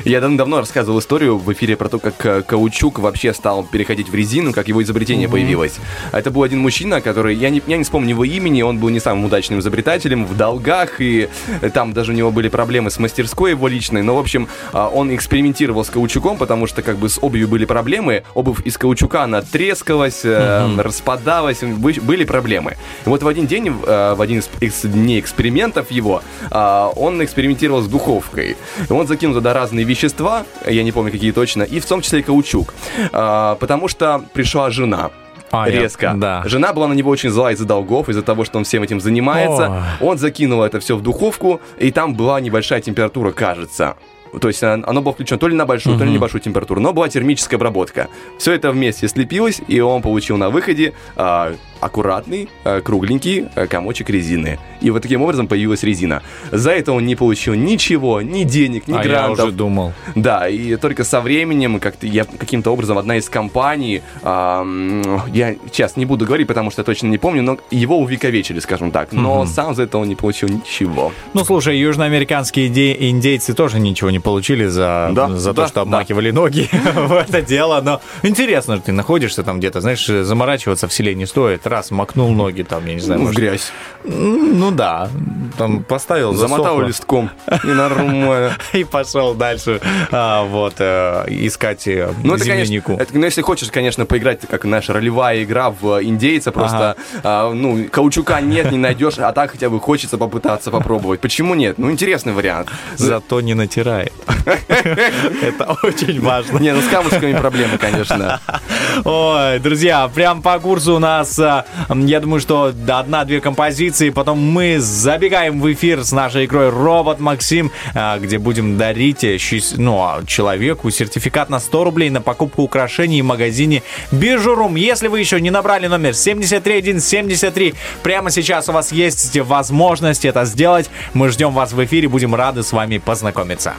Я дав- давно рассказывал историю в эфире про то, как э, каучук вообще стал переходить в резину, как его изобретение появилось. А Это был один мужчина, который, я не, я не вспомню его имени, он был не самым удачным изобретателем, в долгах, и э, там даже у него были проблемы с мастерской его личной, но, в общем, а, он экспериментировал с каучуком, потому что как бы с обувью были проблемы, обувь из каучука, она трескалась, э, распадалась, бы- были проблемы. И вот в один день, э, в один из дней экспериментов его, а, он экспериментировал с духовкой. Он закинул туда разные вещества, я не помню какие точно, и в том числе и каучук. А, Потому что пришла жена. А, я- резко. да. Жена была на него очень зла из-за долгов, из-за того, что он всем этим занимается. Он закинул это все в духовку, и там была небольшая температура, кажется. То есть оно было включено то ли на большую, то ли на небольшую температуру, но была термическая обработка. Все это вместе слепилось, и он получил на выходе а, аккуратный, а, кругленький а, комочек резины. И вот таким образом появилась резина. За это он не получил ничего, ни денег, ни А я грантов. уже думал. Да, и только со временем как-то я каким-то образом одна из компаний, м, я сейчас не буду говорить, потому что я точно не помню, но его увековечили, скажем так. Но сам за это он не получил ничего. Ну, слушай, южноамериканские иде- индейцы тоже ничего не получили за, Да, за да, то, что да. обмакивали ноги в это дело. Но интересно, что ты находишься там где-то, знаешь, заморачиваться в селе не стоит. Раз, макнул ноги там, я не знаю, Ну, может, грязь. Ну да, там поставил, Замотал засохло, листком. И нормально. и пошел дальше а, вот э, искать э, Ну, это, конечно, землянику. это, ну, если хочешь, конечно, поиграть, как наша ролевая игра в индейца, просто, а, ну, каучука нет, не найдешь, а так хотя бы хочется попытаться попробовать. Почему нет? Ну, интересный вариант. Зато не натирает. Это очень важно. Не, ну с камушками проблемы, конечно. Ой, друзья, прям по курсу у нас, я думаю, что до одна-две композиции, потом мы забегаем в эфир с нашей игрой Робот Максим, а, где будем дарить э, ну, а, человеку сертификат на 100 рублей на покупку украшений в магазине Бижурум. Если вы еще не набрали номер 73173, прямо сейчас у вас есть возможность это сделать. Мы ждем вас в эфире, будем рады с вами познакомиться.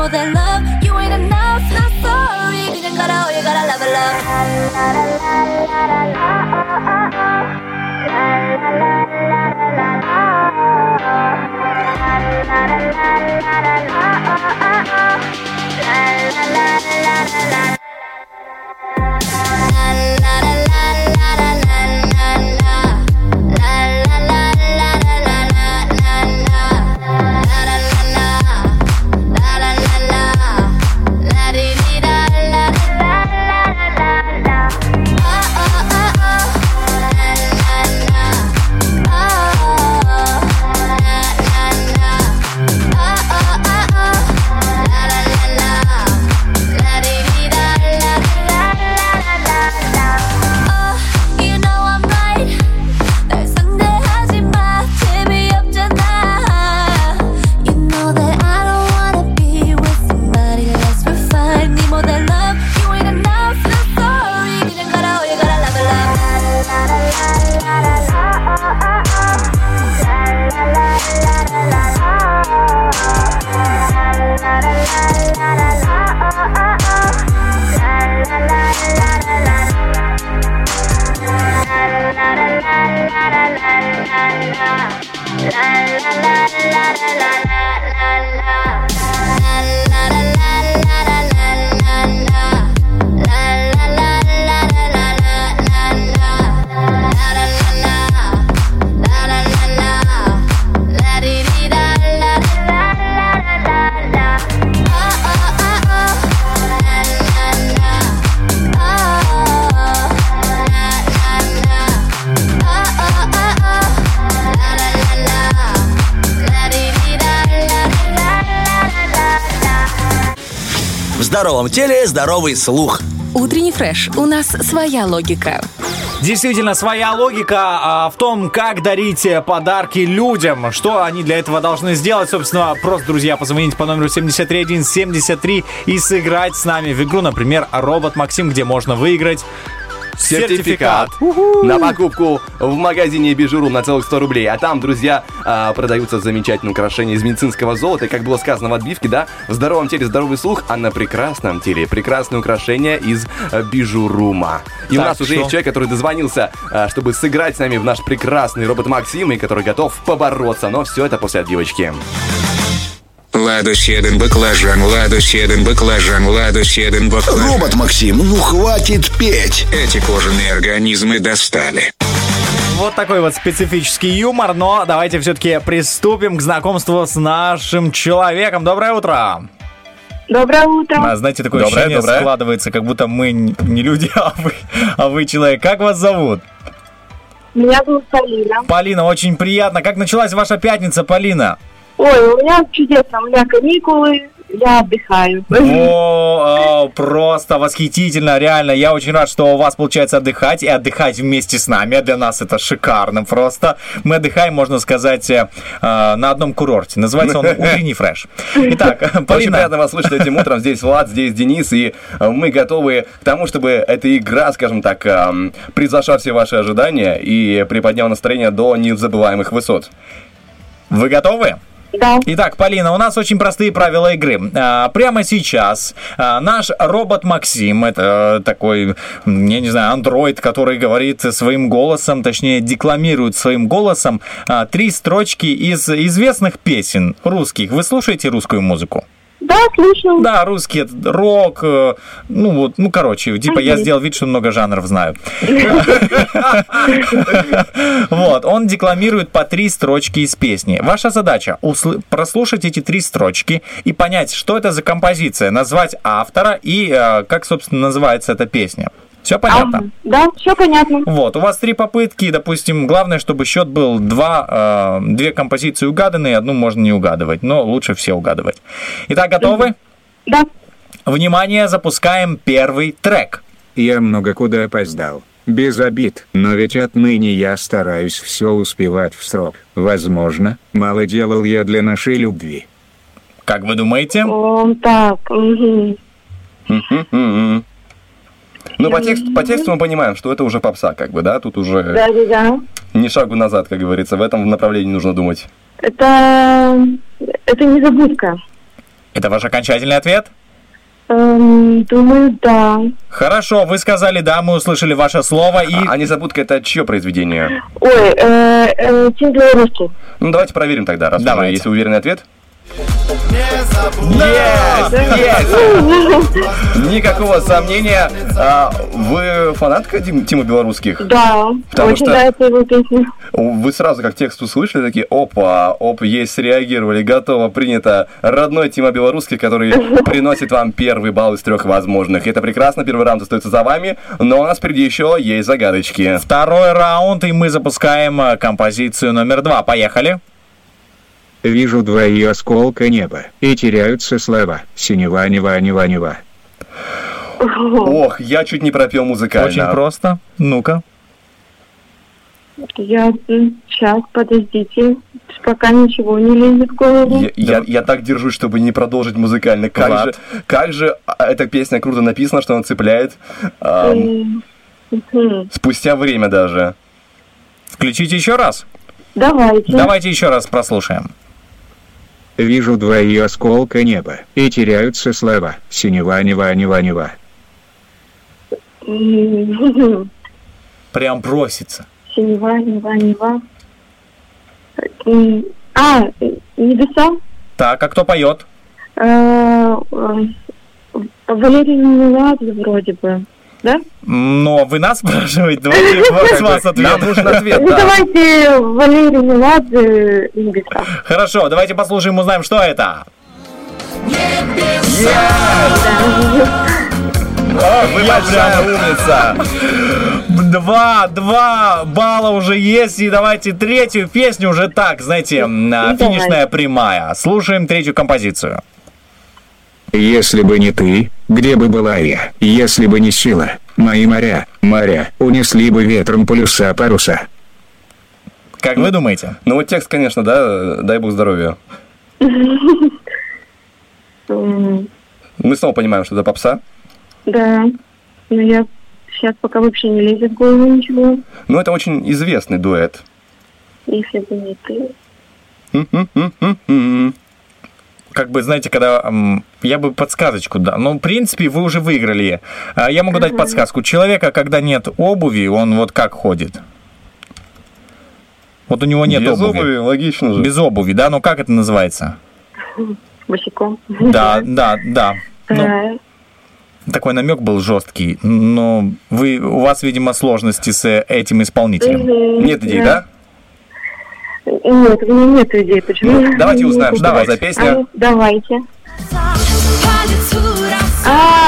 more than love. You ain't enough, not sorry. You just gotta, oh, you gotta love a love. La la la la la la. La la la la la. La la la la la здоровом теле здоровый слух. Утренний фреш. У нас своя логика. Действительно, своя логика а, в том, как дарить э, подарки людям. Что они для этого должны сделать? Собственно, просто, друзья, позвонить по номеру 73173 и сыграть с нами в игру, например, робот Максим, где можно выиграть Сертификат на покупку в магазине Бижуру на целых 100 рублей. А там, друзья, а, продаются замечательные украшения из медицинского золота. И, как было сказано в отбивке, да, в здоровом теле здоровый слух, а на прекрасном теле прекрасные украшения из э, Бижурума. И у Так, нас уже что? есть человек, который дозвонился, а, чтобы сыграть с нами в наш прекрасный робот Максим, и который готов побороться. Но все это после отбивочки. Ладу седен баклажан, ладу седен баклажан, ладу седен баклажан. Робот Максим, ну хватит петь. Эти кожаные организмы достали. Вот такой вот специфический юмор, но давайте все-таки приступим к знакомству с нашим человеком. Доброе утро! Доброе утро. А, знаете, такое Доброе, ощущение доброе. складывается, как будто мы не люди, а вы, а вы человек. Как вас зовут? Меня зовут Полина. Полина, очень приятно. Как началась ваша пятница, Полина? Ой, у меня чудесно, у меня каникулы, я отдыхаю. О, а, просто восхитительно, реально. Я очень рад, что у вас получается отдыхать и отдыхать вместе с нами. А Для нас это шикарно просто. Мы отдыхаем, можно сказать, э, э, на одном курорте. Называется он «Утренний фреш». Итак, Очень Полина, приятно вас слышать этим утром. Здесь Влад, здесь Денис, и э, мы готовы к тому, чтобы эта игра, скажем так, эм, превзошла все ваши ожидания и приподняла настроение до незабываемых высот. вы готовы? Да. Итак, Полина, у нас очень простые правила игры. А, Прямо сейчас а, наш робот Максим, это э, такой, я не знаю, андроид, который говорит своим голосом, точнее, декламирует своим голосом а, три строчки из известных песен русских. Вы слушаете русскую музыку? Да, слушаю. Да, русский это рок, э, ну вот, ну короче, типа я сделал вид, что много жанров знаю. Вот, он декламирует по три строчки из песни. Ваша задача прослушать эти три строчки и понять, что это за композиция, назвать автора и э, как, собственно, называется эта песня. Все понятно? Ага. Да, все понятно. Вот, у вас три попытки, допустим, главное, чтобы счет был два, э, две композиции угаданы, одну можно не угадывать, но лучше все угадывать. Итак, готовы? Да. Внимание, запускаем первый трек. Я много куда опоздал. Без обид, но ведь отныне я стараюсь все успевать в срок. Возможно, мало делал я для нашей любви. Как вы думаете? О, так, мгм. Ну, по тексту, по тексту мы понимаем, что это уже попса, как бы, да? Тут уже да-да-да. ни шагу назад, как говорится. В этом направлении нужно думать. Это, это незабудка. Это ваш окончательный ответ? Эм, думаю, да. Хорошо, вы сказали да, мы услышали ваше слово и... А незабудка это чье произведение? Ой, э, э. Ну, давайте проверим тогда, раз Давайте. уже есть уверенный ответ. Есть! Есть! Никакого сомнения. А, Вы фанатка Дим- Тима Белорусских? Да, Потому очень что- нравится его песня. Вы сразу как текст услышали, такие, опа, оп, есть, среагировали, готово, принято. Родной Тима Белорусский, который приносит вам первый балл из трех возможных. Это прекрасно, первый раунд остается за вами, но у нас впереди еще есть загадочки. Второй раунд, и мы запускаем э, композицию номер два. Поехали. Вижу два ее осколка неба, и теряются слова. Синева, нева, нева, нева. Ох, я чуть не пропел музыкально. Очень просто. Ну-ка. Я сейчас, подождите, пока ничего не лезет в голову. Я, я, я так держусь, чтобы не продолжить музыкально. Как Влад. же, как же а, эта песня круто написана, что она цепляет Мгм. спустя время даже. Включите еще раз. Давайте. Давайте еще раз прослушаем. Вижу два ее осколка неба, и теряются слова. Синева, нева, нева, нева. Прям просится. Синева, Нева, Нева. А, небеса. Так, а кто поет? Э, э, Валерий Меладзе вроде бы. Да? Но вы нас спрашиваете, давайте с вас ответ. Нам нужен ответ, Ну, да. давайте Валерий Меладзе небеса. Хорошо, давайте послушаем, узнаем, что это. Вы большая умница. Два, два балла уже есть, и давайте третью песню уже так, знаете, Давай. финишная прямая. Слушаем третью композицию. Если бы не ты, где бы была я? Если бы не сила, мои моря, моря, унесли бы ветром полюса паруса. Как вы думаете? Ну вот текст, конечно, да, дай бог здоровья. Мы снова понимаем, что это попса. Да. Но я сейчас пока вообще не лезет в голову ничего. Но это очень известный дуэт. Если бы не ты. Как бы, знаете, когда я бы подсказочку дал. Ну, в принципе, вы уже выиграли. А, Я могу дать подсказку. Человека, когда нет обуви, он вот как ходит? Вот у него нет Без обуви. обуви, логично же. Без обуви, да? Ну, как это называется? Босиком. Да, да, да. Ну, такой намек был жесткий, но вы, у вас, видимо, сложности с э, этим исполнителем. Нет идей, да? Нет, у меня нет идей, почему. Ну, давайте узнаем, что Давайте. за песня. А, давайте.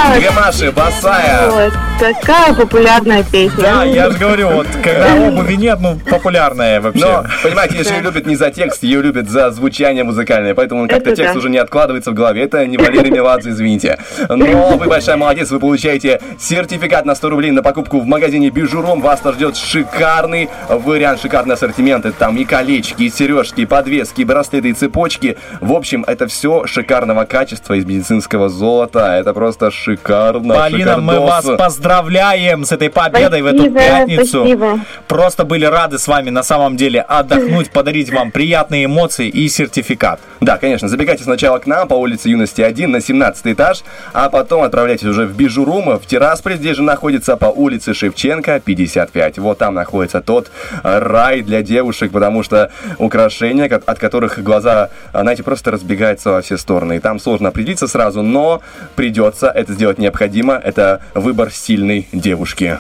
А, Гамаши, босая. вот, такая популярная песня. Да, я же говорю, вот когда обуви нет, ну, популярная вообще. Но, понимаете, если ее любят не за текст, ее любят за звучание музыкальное, поэтому как-то текст да. уже не откладывается в голове. Это не Валерий Меладзе, извините. Но вы большая молодец, вы получаете сертификат на 100 рублей на покупку в магазине Бижуром. Вас ждет шикарный вариант, шикарный ассортимент. Это там и колечки, и сережки, и подвески, и браслеты, и цепочки. В общем, это все шикарного качества из медицинского золота. Это просто шикарно. Полина, мы вас поздравляем с этой победой в эту Спасибо, пятницу. спасибо. Просто были рады с вами на самом деле отдохнуть, подарить вам приятные эмоции и сертификат. Да, конечно, забегайте сначала к нам по улице Юности 1 на 17 этаж, а потом отправляйтесь уже в Бижурум, в Тирасполь, здесь же находится по улице Шевченко 55. Вот там находится тот э, рай для девушек, потому что украшения, от которых глаза, э, знаете, просто разбегаются во все стороны. И там сложно определиться сразу, но придется это сделать необходимо. Это выбор сильной девушки.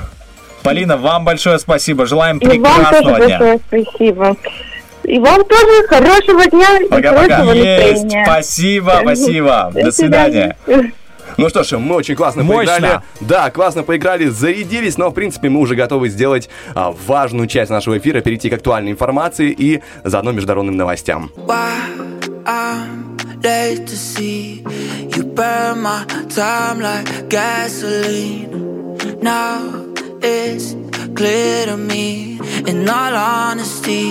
Полина, вам большое спасибо. Желаем И вам тоже прекрасного дня. большое спасибо. И вам тоже хорошего дня и Пока-пока. хорошего Есть, настроения. спасибо, спасибо. До свидания. Ну что ж, мы очень классно Мощно. поиграли. Да, классно поиграли, зарядились, но в принципе мы уже готовы сделать а, важную часть нашего эфира, перейти к актуальной информации и заодно международным новостям. Why I'm late to see you burn my time like gasoline. Now it's clear to me, in all honesty,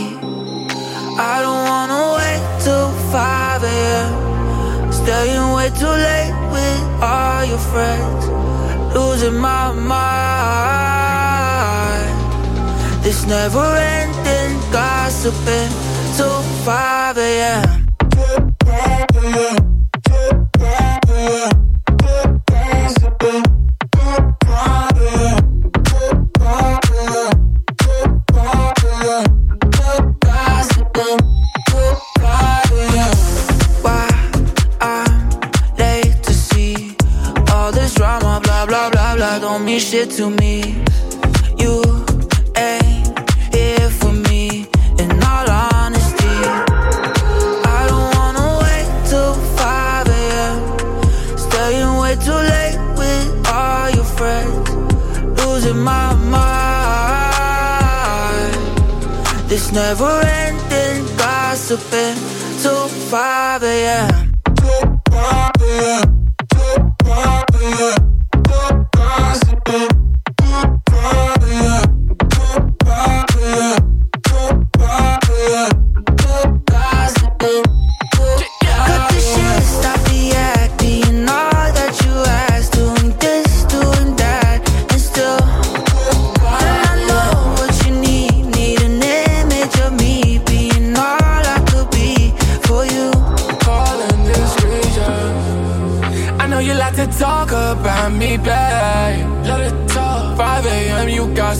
I don't wanna wait till 5 a.m. Staying way too late with all your friends, losing my mind. This never ending gossiping till 5 a.m. don't mean shit to me. You ain't here for me, in all honesty. I don't wanna wait till 5 a.m. Staying way too late with all your friends, losing my mind. This never ending gossiping till 5 a.m.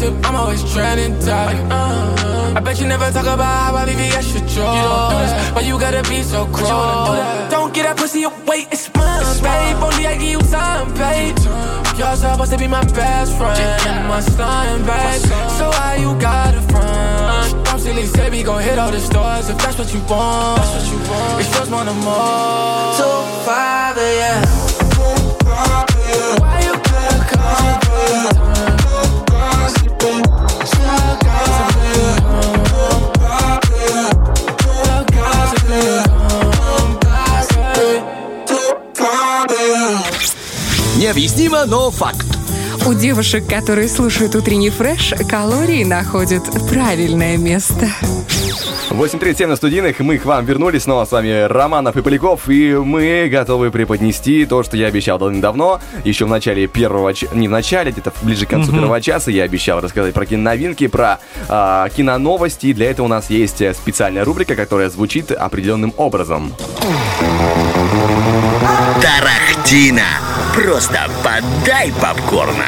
gossip, I'm always trending top. Uh, I bet you never talk about how I leave you extra drawer. You don't do this, but you gotta be so cruel. Do Don't get that pussy away, it's mine, babe. Only I give you time, babe. You're supposed to be my best friend, my slime, babe. So why you gotta front? I'm silly, say we gon' hit all the stores if that's what you want. That's what you want. It's just one of more. Till 5 a.m. Необъяснимо, но факт. У девушек, которые слушают утренний фреш, калории находят правильное место. 8.37 на студийных, мы к вам вернулись, снова с вами Романов и Поляков, и мы готовы преподнести то, что я обещал давно, еще в начале первого, не в начале, где-то ближе к концу Мгм. первого часа я обещал рассказать про киноновинки, про а, киноновости, и для этого у нас есть э, специальная рубрика, которая звучит определенным образом. Тарахтина. Просто подай попкорна.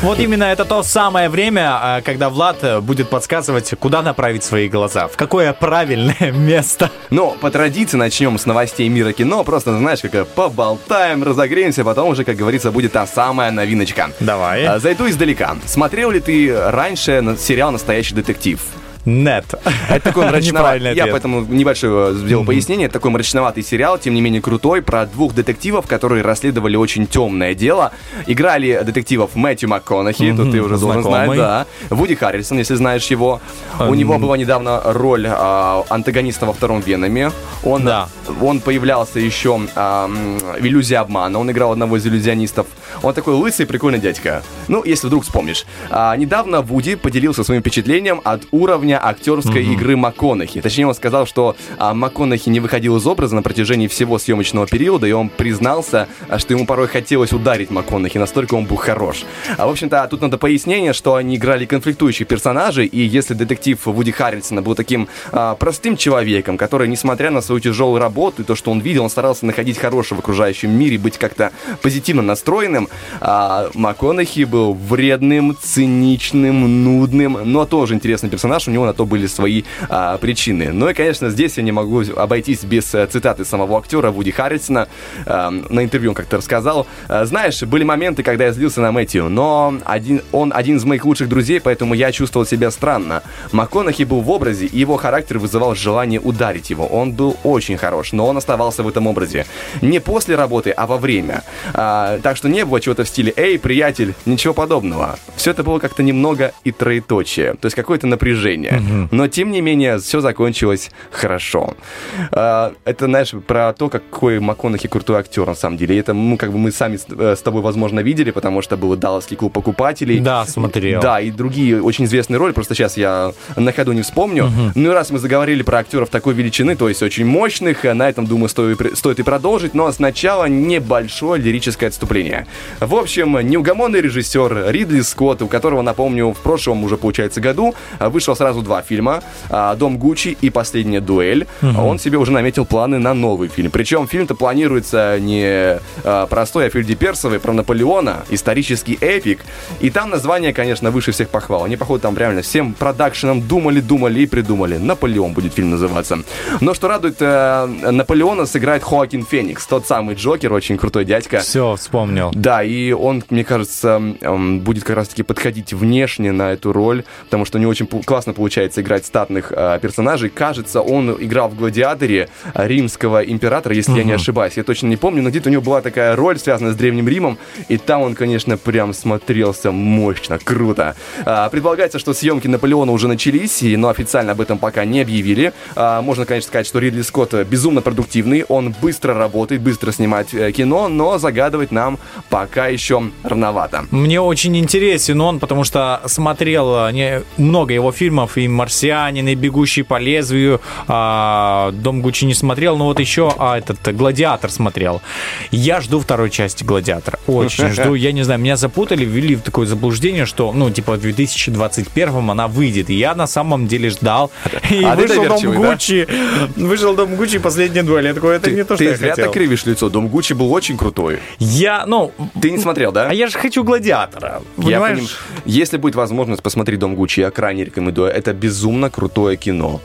Вот именно это то самое время, а, когда Влад э, будет подсказывать, куда направить свои глаза, в какое правильное место. Ну, по традиции начнем с новостей мира кино, просто, знаешь, как э, поболтаем, разогреемся, потом уже, как говорится, будет та самая новиночка. Давай. А, Зайду издалека. Смотрел ли ты раньше сериал «Настоящий детектив»? Нет. Это такой мрачноватый. Я поэтому небольшое сделал пояснение. Это такой мрачноватый сериал, тем не менее крутой, про двух детективов, которые расследовали очень темное дело. Играли детективов Мэтью МакКонахи, тут ты уже должен знать, да. Вуди Харрисон, если знаешь его. У Эм. него была недавно роль а, антагониста во втором Веноме. Он, он появлялся еще в иллюзии обмана. Он играл одного из иллюзионистов. Он такой лысый, прикольный дядька. Ну, если вдруг вспомнишь. А, недавно Вуди поделился своим впечатлением от уровня актерской Мгм. игры МакКонахи. Точнее, он сказал, что а, МакКонахи не выходил из образа на протяжении всего съемочного периода, и он признался, а, что ему порой хотелось ударить МакКонахи, настолько он был хорош. А, в общем-то, тут надо пояснение, что они играли конфликтующих персонажей, и если детектив Вуди Харрельсона был таким а, простым человеком, который, несмотря на свою тяжелую работу и то, что он видел, он старался находить хорошее в окружающем мире, быть как-то позитивно настроенным, а, МакКонахи был вредным, циничным, нудным, но тоже интересный персонаж, у него на то были свои а, причины. Ну и, конечно, здесь я не могу обойтись без э, цитаты самого актера Вуди Харрельсона. А, на интервью он как-то рассказал. «А, Знаешь, были моменты, когда я злился на Мэтью, но один, он один из моих лучших друзей, поэтому я чувствовал себя странно. МакКонахи был в образе, и его характер вызывал желание ударить его. Он был очень хорош, но он оставался в этом образе. Не после работы, а во время. А, так что не было чего-то в стиле «Эй, приятель», ничего подобного. Все это было как-то немного и троеточие, то есть какое-то напряжение. Но, тем не менее, все закончилось хорошо. А, это, знаешь, про то, какой МакКонахи крутой актер, на самом деле. Это, ну, как бы мы сами с, э, с тобой, возможно, видели, потому что был Далласский клуб покупателей. Да, смотрел. Да, и другие очень известные роли, просто сейчас я на ходу не вспомню. Ну и раз мы заговорили про актеров такой величины, то есть очень мощных, э, на этом, думаю, стоит, и- стоит и продолжить, но сначала небольшое лирическое отступление. В общем, неугомонный режиссер Ридли Скотт, у которого, напомню, в прошлом уже, получается, году э, вышло сразу два фильма а, «Дом Гуччи» и «Последняя дуэль». Мгм. Он себе уже наметил планы на новый фильм. Причем фильм-то планируется не э, простой, а Фельди Персовый про Наполеона, исторический эпик. И там название, конечно, выше всех похвал. Они, походу, там реально всем продакшеном думали, думали и придумали. Наполеон будет фильм называться. Но что радует, э, Наполеона сыграет Хоакин Феникс, тот самый Джокер, очень крутой дядька. Все, вспомнил. Да, и он, мне кажется, будет как раз-таки подходить внешне на эту роль, потому что у него очень классно получается играть статных э, персонажей. Кажется, он играл в «Гладиаторе» римского императора, если я не ошибаюсь. Я точно не помню, но где-то у него была такая роль, связанная с Древним Римом, и там он, конечно, прям смотрелся мощно, круто. А, предполагается, что съемки Наполеона уже начались, и- но официально об этом пока не объявили. А, можно, конечно, сказать, что Ридли Скотт безумно продуктивный, он быстро работает, быстро снимает э, кино, но загадывать нам пока еще рановато. Мне очень интересен он, потому что смотрел э, не, много его фильмов, фильмов, и «Марсианин», и «Бегущий по лезвию». А, «Дом Гуччи» не смотрел, но вот еще а, этот э, «Гладиатор» смотрел. Я жду второй части «Гладиатора». Очень жду. Я не знаю, меня запутали, ввели в такое заблуждение, что, ну, типа, в 2021 она выйдет. И я на самом деле ждал. И А ты вышел «Дом доверчивый, да? Гуччи». Вышел «Дом Гуччи» последние два лета. Такое, это не то, что Ты я зря хотел. так кривишь лицо. Дом Гуччи был очень крутой. Я, ну... Ты не смотрел, да? А я же хочу «Гладиатора». Я Понимаешь? поним- Если будет возможность посмотреть «Дом Гуччи», я крайне рекомендую. Это безумно крутое кино.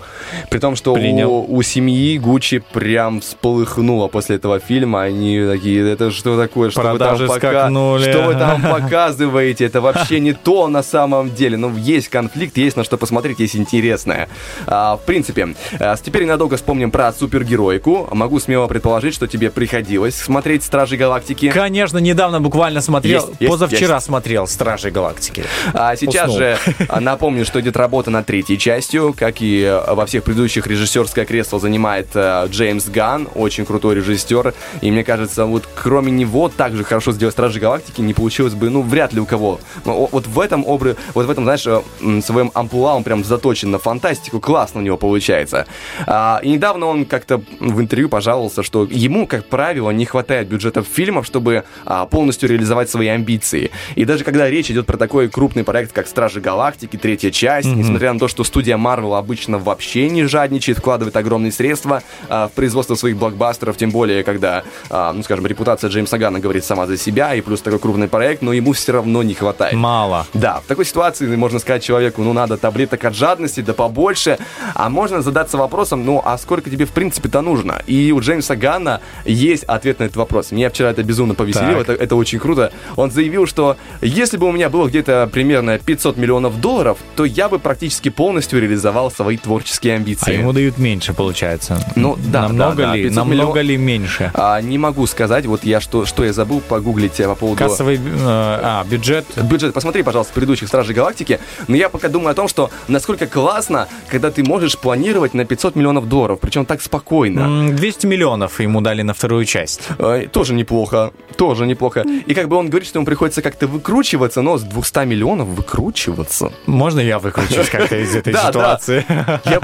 При том, что Принял. у, у семьи Гуччи прям всполыхнуло после этого фильма. Они такие, это что такое? Что вы, там Продажи пока- что вы там показываете? Это вообще не то на самом деле. Ну, есть конфликт, есть на что посмотреть, есть интересное. А, в принципе, а, теперь ненадолго вспомним про супергероику. Могу смело предположить, что тебе приходилось смотреть «Стражи Галактики». Конечно, недавно буквально смотрел, Есть, есть, позавчера есть. смотрел «Стражи Галактики». А сейчас Уснул. же а, напомню, что идет работа над третьей частью. Как и э, во всех предыдущих, режиссерское кресло занимает э, Джеймс Ганн, очень крутой режиссер. И мне кажется, вот кроме него так же хорошо сделать Стражи Галактики не получилось бы, ну, вряд ли у кого. Но Вот в этом образе, вот в этом, знаешь, э, своем амплуа он прям заточен на фантастику, классно у него получается. А, И недавно он как-то в интервью пожаловался, что ему, как правило, не хватает бюджетов фильмов, чтобы а, полностью реализовать свои амбиции. И даже когда речь идет про такой крупный проект, как Стражи Галактики, третья часть, Мгм. несмотря на то, что студия Marvel обычно вообще не жадничает, вкладывает огромные средства а, в производство своих блокбастеров, тем более, когда, а, ну, скажем, репутация Джеймса Ганна говорит сама за себя, и плюс такой крупный проект, но ему все равно не хватает. Мало. Да, в такой ситуации можно сказать человеку, ну, надо таблеток от жадности, да побольше, а можно задаться вопросом, ну, а сколько тебе, в принципе-то, нужно? И у Джеймса Ганна есть ответ на этот вопрос. Меня вчера это безумно повеселило, это, это очень круто. Он заявил, что если бы у меня было где-то примерно 500 миллионов долларов, то я бы практически полностью реализовал свои творческие амбиции. А ему дают меньше, получается. Ну, да, Намного да, да, ли? 500 Намного миллион- ли меньше? А, не могу сказать, вот я что, что я забыл погуглить э, по поводу... Кассовый, э, а, бюджет. Бюджет, посмотри, пожалуйста, предыдущих Стражей Галактики. Но я пока думаю о том, что насколько классно, когда ты можешь планировать на 500 миллионов долларов, причем так спокойно. М, 200 миллионов ему дали на вторую часть. Ай, Тоже неплохо, тоже неплохо. И как бы он говорит, что ему приходится как-то выкручиваться, но с 200 миллионов выкручиваться. Можно я выкручусь как-то из этой Да, да. ситуации? Я-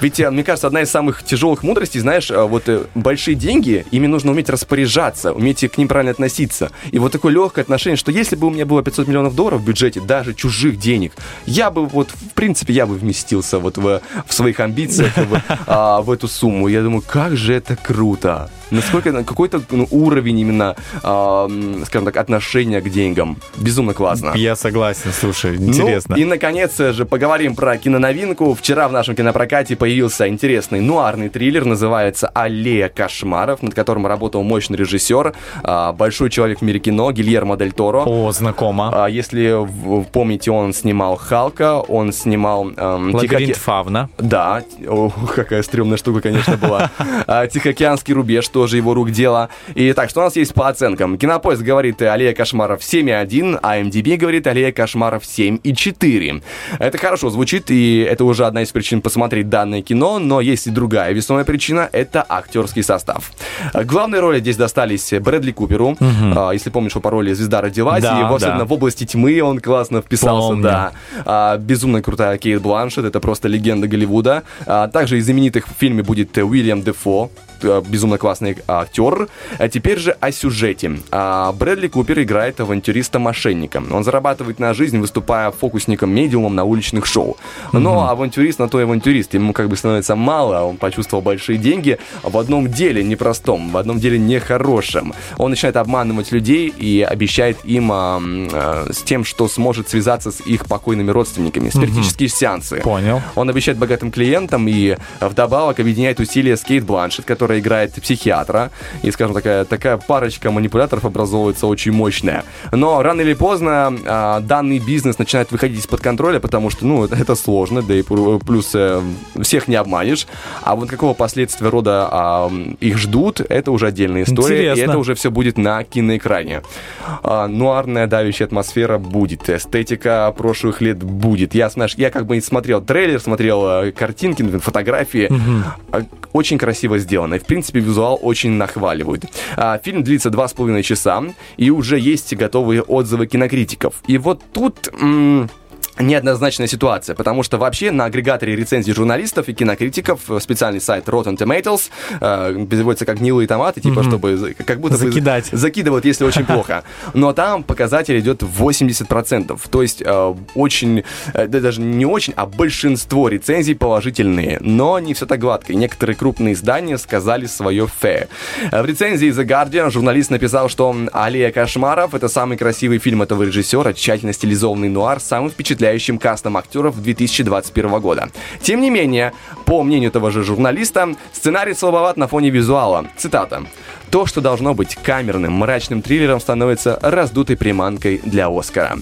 Ведь, э, мне кажется, одна из самых тяжелых мудростей, знаешь, э, вот э, большие деньги, ими нужно уметь распоряжаться, уметь к ним правильно относиться. И вот такое легкое отношение, что если бы у меня было 500 миллионов долларов в бюджете, даже чужих денег, я бы вот, в принципе, я бы вместился вот в, в своих амбициях в, а, в эту сумму. Я думаю, как же это круто. Насколько на какой-то ну, уровень именно, м, скажем так, отношения к деньгам. Безумно классно. Я согласен, слушай, интересно. Ну, и, наконец же, поговорим про киноновинку. Вчера в нашем кинопрокате появился интересный нуарный триллер, называется «Аллея кошмаров», над которым работал мощный режиссер, а, большой человек в мире кино, Гильермо Дель Торо. О, знакомо. А, если помните, он снимал «Халка», он снимал... эм, Лабиринт «Тихоке- Фавна. да, о, какая стрёмная штука, конечно, была. Тихоокеанский рубеж, тоже его рук дело. И так, что у нас есть по оценкам? Кинопоиск говорит э, «Аллея кошмаров 7,1», а MDB говорит «Аллея кошмаров 7,4». Это хорошо звучит, и это уже одна из причин посмотреть данное кино, но есть и другая весомая причина — это актерский состав. Главные роли здесь достались Брэдли Куперу. А, Если помнишь, по роли «Звезда родилась», Да, и его, да. особенно в области тьмы он классно вписался, Помню. да. А, безумно крутая Кейт Бланшет, это просто легенда Голливуда. А, также из знаменитых в фильме будет э, Уильям Дефо, безумно классный актер. А теперь же о сюжете. А, Брэдли Купер играет авантюриста-мошенника. Он зарабатывает на жизнь, выступая фокусником-медиумом на уличных шоу. Но авантюрист на то и авантюрист. Ему как бы становится мало, он почувствовал большие деньги в одном деле непростом, в одном деле нехорошем. Он начинает обманывать людей и обещает им а, а, с тем, что сможет связаться с их покойными родственниками. Спиритические сеансы. Понял. Он обещает богатым клиентам и э, вдобавок объединяет усилия с Кейт Бланшет, которая играет психиатра. И, скажем, такая, такая парочка манипуляторов образовывается очень мощная. Но рано или поздно а, данный бизнес начинает выходить из-под контроля, потому что, ну, это сложно, да и плюс э, всех не обманешь. А вот какого последствия рода м, их ждут, это уже отдельная история. И Интересно. это уже все будет на киноэкране. А, нуарная давящая атмосфера будет, эстетика прошлых лет будет. Я, знаешь, я как бы смотрел трейлер, смотрел э, картинки, фотографии. А, Очень красиво сделано. И, в принципе, визуал очень нахваливают. А, Фильм длится два с половиной часа, и уже есть готовые отзывы кинокритиков. И вот тут... м, неоднозначная ситуация, потому что вообще на агрегаторе рецензий журналистов и кинокритиков э, специальный сайт Rotten Tomatoes э, переводится как гнилые томаты, типа, Мгм. чтобы как будто бы Закидать. закидывают, если очень плохо. Но там показатель идет 80%. То есть э, очень, э, да даже не очень, а большинство рецензий положительные. Но не все так гладко. И некоторые крупные издания сказали свое фе. Э, В рецензии The Guardian журналист написал, что «Аллея кошмаров» — это самый красивый фильм этого режиссера, тщательно стилизованный нуар с самым впечатляющим кастом актеров 2021 года. Тем не менее, по мнению того же журналиста, сценарий слабоват на фоне визуала. Цитата. То, что должно быть камерным, мрачным триллером, становится раздутой приманкой для Оскара.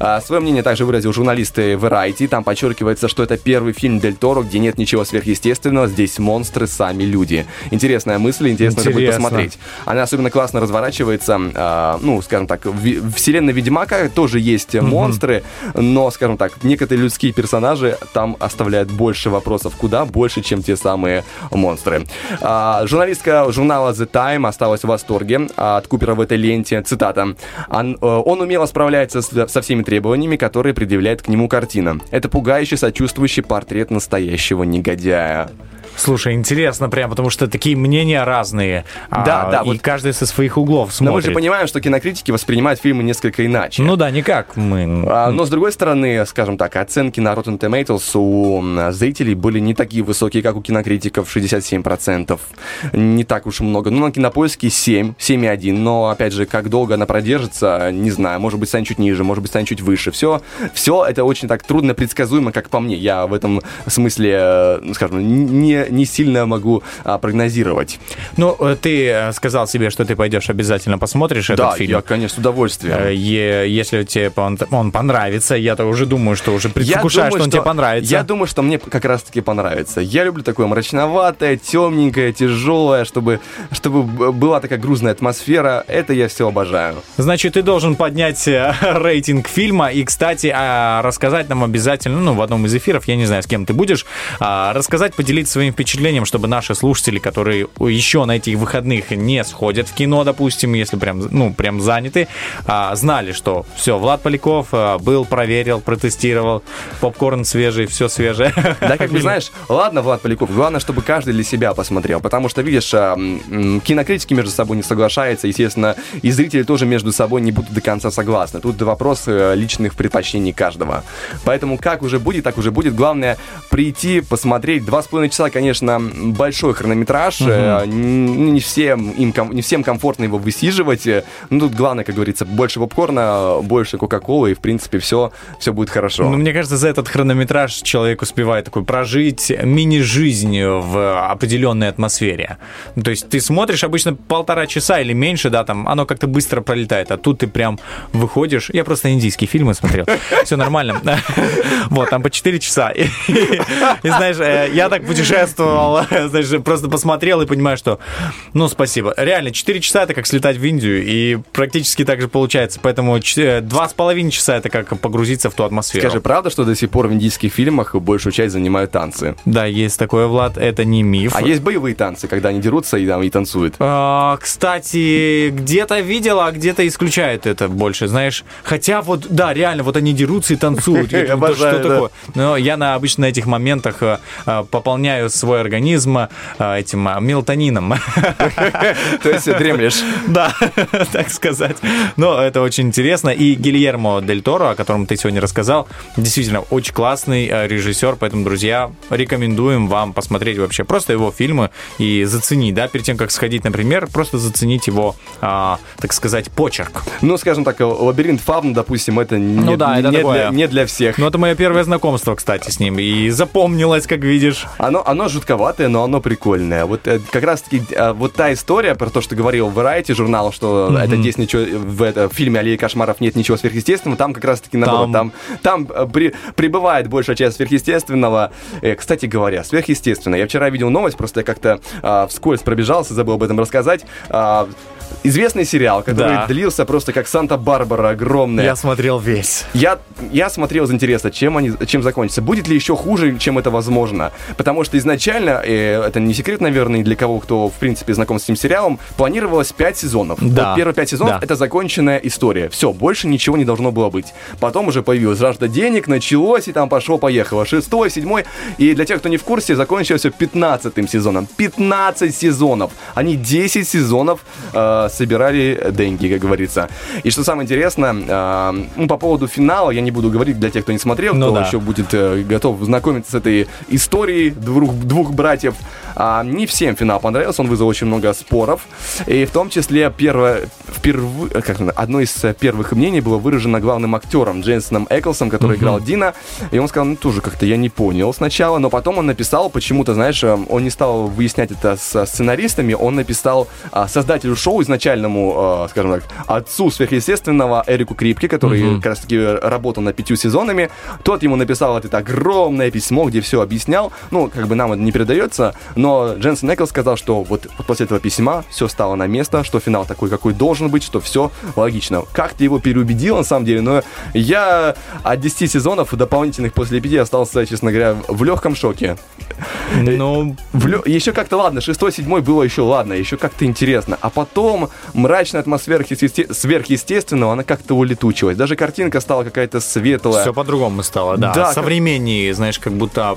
А, свое мнение также выразил журналист Variety. Там подчеркивается, что это первый фильм Дель Торо, где нет ничего сверхъестественного, здесь монстры сами люди. Интересная мысль, интересно, это будет Интересно. посмотреть. Она особенно классно разворачивается, а, ну, скажем так, в вселенной Ведьмака тоже есть Мгм. монстры, но, скажем так, некоторые людские персонажи там оставляют больше вопросов, куда больше, чем те самые монстры. А, журналистка журнала The Time осталась в восторге от Купера в этой ленте. Цитата. «Он, э, он умело справляется с- со всеми требованиями, которые предъявляет к нему картина. Это пугающий, сочувствующий портрет настоящего негодяя. Слушай, интересно прям, потому что такие мнения разные. а, Да, да, И вот- каждый со своих углов Но мы смотрит. же понимаем, что кинокритики воспринимают фильмы несколько иначе. Ну да, никак мы. А, но с другой стороны, скажем так, оценки на Rotten Tomatoes у зрителей были не такие высокие, как у кинокритиков, 67%. Не так уж и много. Ну, на кинопоиске 7, 7,1. Но, опять же, как долго она продержится, не знаю. Может быть, станет чуть ниже, может быть, станет чуть выше. Все, все это очень так трудно предсказуемо, как по мне. Я в этом смысле, э, ну, скажем, не, не сильно могу а, прогнозировать. Ну, э, ты э, сказал себе, что ты пойдешь обязательно посмотришь этот да, фильм. я, конечно, с удовольствием. Э, Если тебе он, он понравится, я-то уже думаю, что уже предвкушаю, что он тебе понравится. Я думаю, что мне как раз-таки понравится. Я люблю такое мрачноватое, темненькое, тяжелое, чтобы, чтобы была такая грузная атмосфера. Это я все обожаю. Значит, ты должен поднять рейтинг фильма и, кстати, а, рассказать нам обязательно, ну, в одном из эфиров, я не знаю, с кем ты будешь, а, рассказать, поделиться своим впечатлением, чтобы наши слушатели, которые еще на этих выходных не сходят в кино, допустим, если прям, ну, прям заняты, а, знали, что все, Влад Поляков а, был, проверил, протестировал, попкорн свежий, все свежее. Да, как бы знаешь, ладно, Влад Поляков, главное, чтобы каждый для себя посмотрел, потому что, видишь, а, кинокритики между собой не соглашаются, естественно, и зрители тоже между собой не будут до конца согласны. Тут вопрос личных предпочтений каждого. Поэтому как уже будет, так уже будет. Главное прийти, посмотреть. Два с половиной часа, конечно, большой хронометраж. Н- Не всем, им, не всем комфортно его высиживать. Э, Ну, тут главное, как говорится, больше попкорна, больше кока-колы, и, в принципе, все, все будет хорошо. Ну, мне кажется, за этот хронометраж человек успевает такой прожить мини-жизнь в определенной атмосфере. Ну, то есть ты смотришь обычно полтора часа или меньше, да, там оно как-то быстро пролетает, а тут ты прям выходишь. Я просто индийские фильмы смотрел. Все нормально. Вот, там по 4 часа. И, знаешь, э, я так путешествовал, знаешь, просто посмотрел и понимаю, что, ну, спасибо. Реально, 4 часа это как слетать в Индию, и практически так же получается. Поэтому ч- э, часа это как погрузиться в ту атмосферу. Скажи, правда, что до сих пор в индийских фильмах большую часть занимают танцы? Да, есть такое, Влад, это не миф. А есть боевые танцы, когда они дерутся и, там, и танцуют? А, кстати, где-то видел, а где-то исключают это больше, знаешь. Хотя вот, да, реально, вот они дерутся и танцуют. Обожаю, что такое? Но я на, обычно на этих моментах э, э, пополняю свой организм э, этим э, мелатонином. То есть дремлешь. Да, так сказать. Но это очень интересно. И Гильермо Дель Торо, о котором ты сегодня рассказал, действительно очень классный э, режиссер. Поэтому, друзья, рекомендуем вам посмотреть вообще просто его фильмы и заценить, да, перед тем, как сходить, например, просто заценить его, а, так сказать, почерк. Ну, скажем так, лабиринт Фавна, допустим, это не, Ну да, это не, такое. для, не для всех. Ну, это мое первое знакомство, кстати, с ним. И запомнилось, как видишь. Оно, оно жутковатое, но оно прикольное. Вот э, как раз-таки э, вот та история про то, что говорил в Variety журнал, что Мгм. это здесь ничего в, это, в фильме «Аллея кошмаров» нет ничего сверхъестественного, там как раз-таки наоборот, там, там, э, при- прибывает большая часть сверхъестественного. Э, кстати говоря, сверхъестественно. Я вчера видел новость, просто я как-то э, вскользь пробежался, забыл об этом рассказать. А, Известный сериал, который Да. длился просто как Санта-Барбара огромная. Я смотрел весь. Я, я смотрел из интереса, чем, они, чем закончится. Будет ли еще хуже, чем это возможно? Потому что изначально, э, это не секрет, наверное, для кого, кто, в принципе, знаком с этим сериалом, планировалось 5 сезонов. Да. Вот первые 5 сезонов Да. это законченная история. Все, больше ничего не должно было быть. Потом уже появилась жажда денег, началось, и там пошло-поехало. Шестой, седьмой. И для тех, кто не в курсе, закончилось все 15 сезоном. 15 сезонов. Они 10 сезонов э, собирали деньги, как говорится. И что самое интересное, э, ну, по поводу финала, я не буду говорить для тех, кто не смотрел, Ну кто да. еще будет э, готов знакомиться с этой историей двух, двух братьев. А, не всем финал понравился, он вызвал очень много споров. И в том числе первое, впервые, как одно из э, первых мнений было выражено главным актером Джейсоном Эклсом, который Мгм. играл Дина. И он сказал, ну тоже как-то я не понял сначала, но потом он написал почему-то, знаешь, э, он не стал выяснять это со сценаристами, он написал а, создателю шоу изначальному, э, скажем так, отцу сверхъестественного Эрику Крипке, который Мгм. как раз таки работал над пятью сезонами. Тот ему написал вот это огромное письмо, где все объяснял. Ну, как бы нам это не передается, но Дженсен Эклс сказал, что вот, после этого письма все стало на место, что финал такой, какой должен быть, что все логично. Как ты его переубедил, на самом деле, но я от 10 сезонов дополнительных после 5 остался, честно говоря, в легком шоке. Ну, Еще как-то ладно, шестой, седьмой было еще ладно, еще как-то интересно. А потом мрачная атмосфера сверхъесте- сверхъестественного, она как-то улетучилась. Даже картинка стала какая-то светлая. Все по-другому стало, да. Да, как- Современнее, знаешь, как будто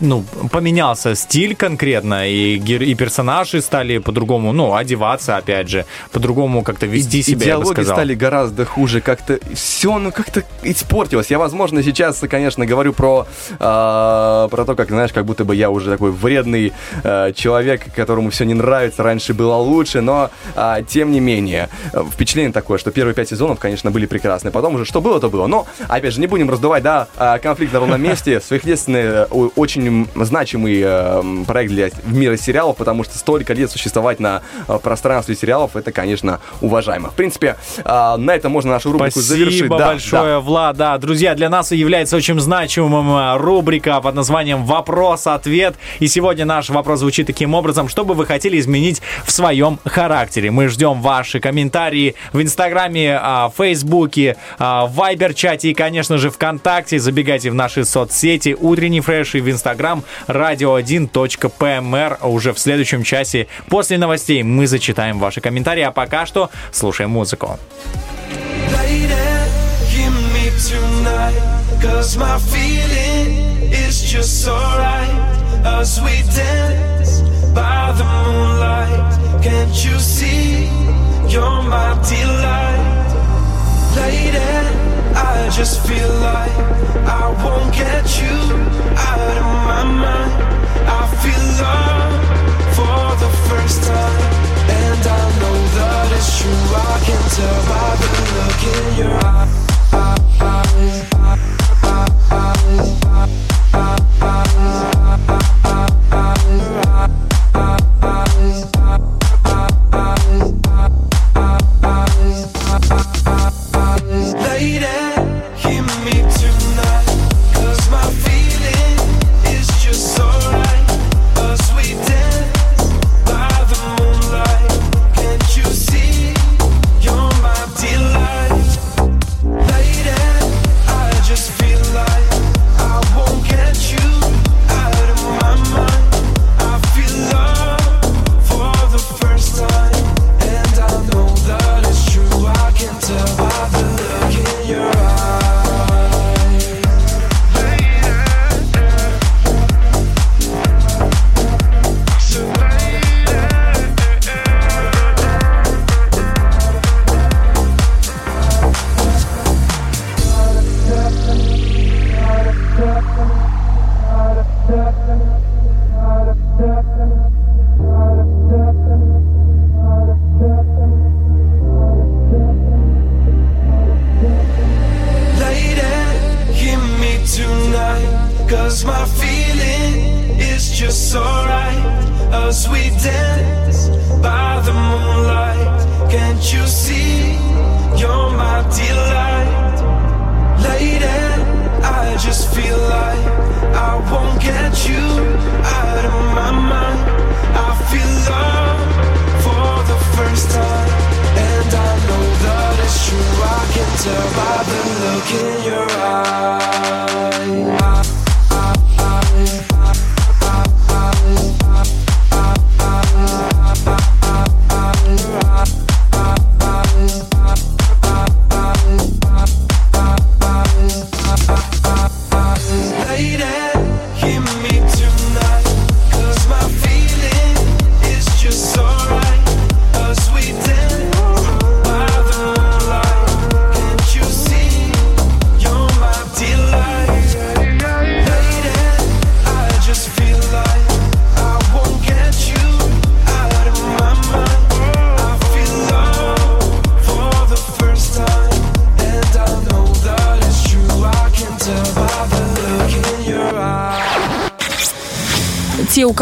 ну, поменялся стиль конкретно, и, и персонажи стали по-другому, ну, одеваться, опять же, по-другому как-то вести И- себя, я бы диалоги сказал. стали гораздо хуже, как-то все, ну как-то испортилось. Я, возможно, сейчас, конечно, говорю про а, про то, как знаешь, как будто бы я уже такой вредный а, человек, которому все не нравится. Раньше было лучше, но а, тем не менее э, впечатление такое, что первые пять сезонов, конечно, были прекрасны. Потом уже что было, то было. Но опять же, не будем раздувать, да, конфликт на ровном месте. Сверхъестественный э, о- очень значимый э, проект для мира сериалов, потому что столько лет существовать на э, пространстве сериалов, это, конечно, уважаемо. В принципе, э, на этом можно нашу рубрику завершить. Спасибо Да, большое, да. Влад. Да, друзья, для нас является очень значимым а, рубрика под названием «Вопрос-ответ». И сегодня наш вопрос звучит таким образом, что бы вы хотели изменить в своем характере. Мы ждем ваши комментарии в Инстаграме, в Фейсбуке, а, в Вайбер-чате и, конечно же, ВКонтакте. Забегайте в наши соцсети «Утренний фреш» и в Инстаграм radio1.pmr. Уже в следующем часе после новостей мы зачитаем ваши комментарии. А пока что слушаем музыку. Cause my feeling is just so right. As we dance by the moonlight. Can't you see? You're my delight. Lady, I just feel like I won't get you out of my mind. I feel love for the first time. And I know that it's true. I can tell by the look in your eye. Lady,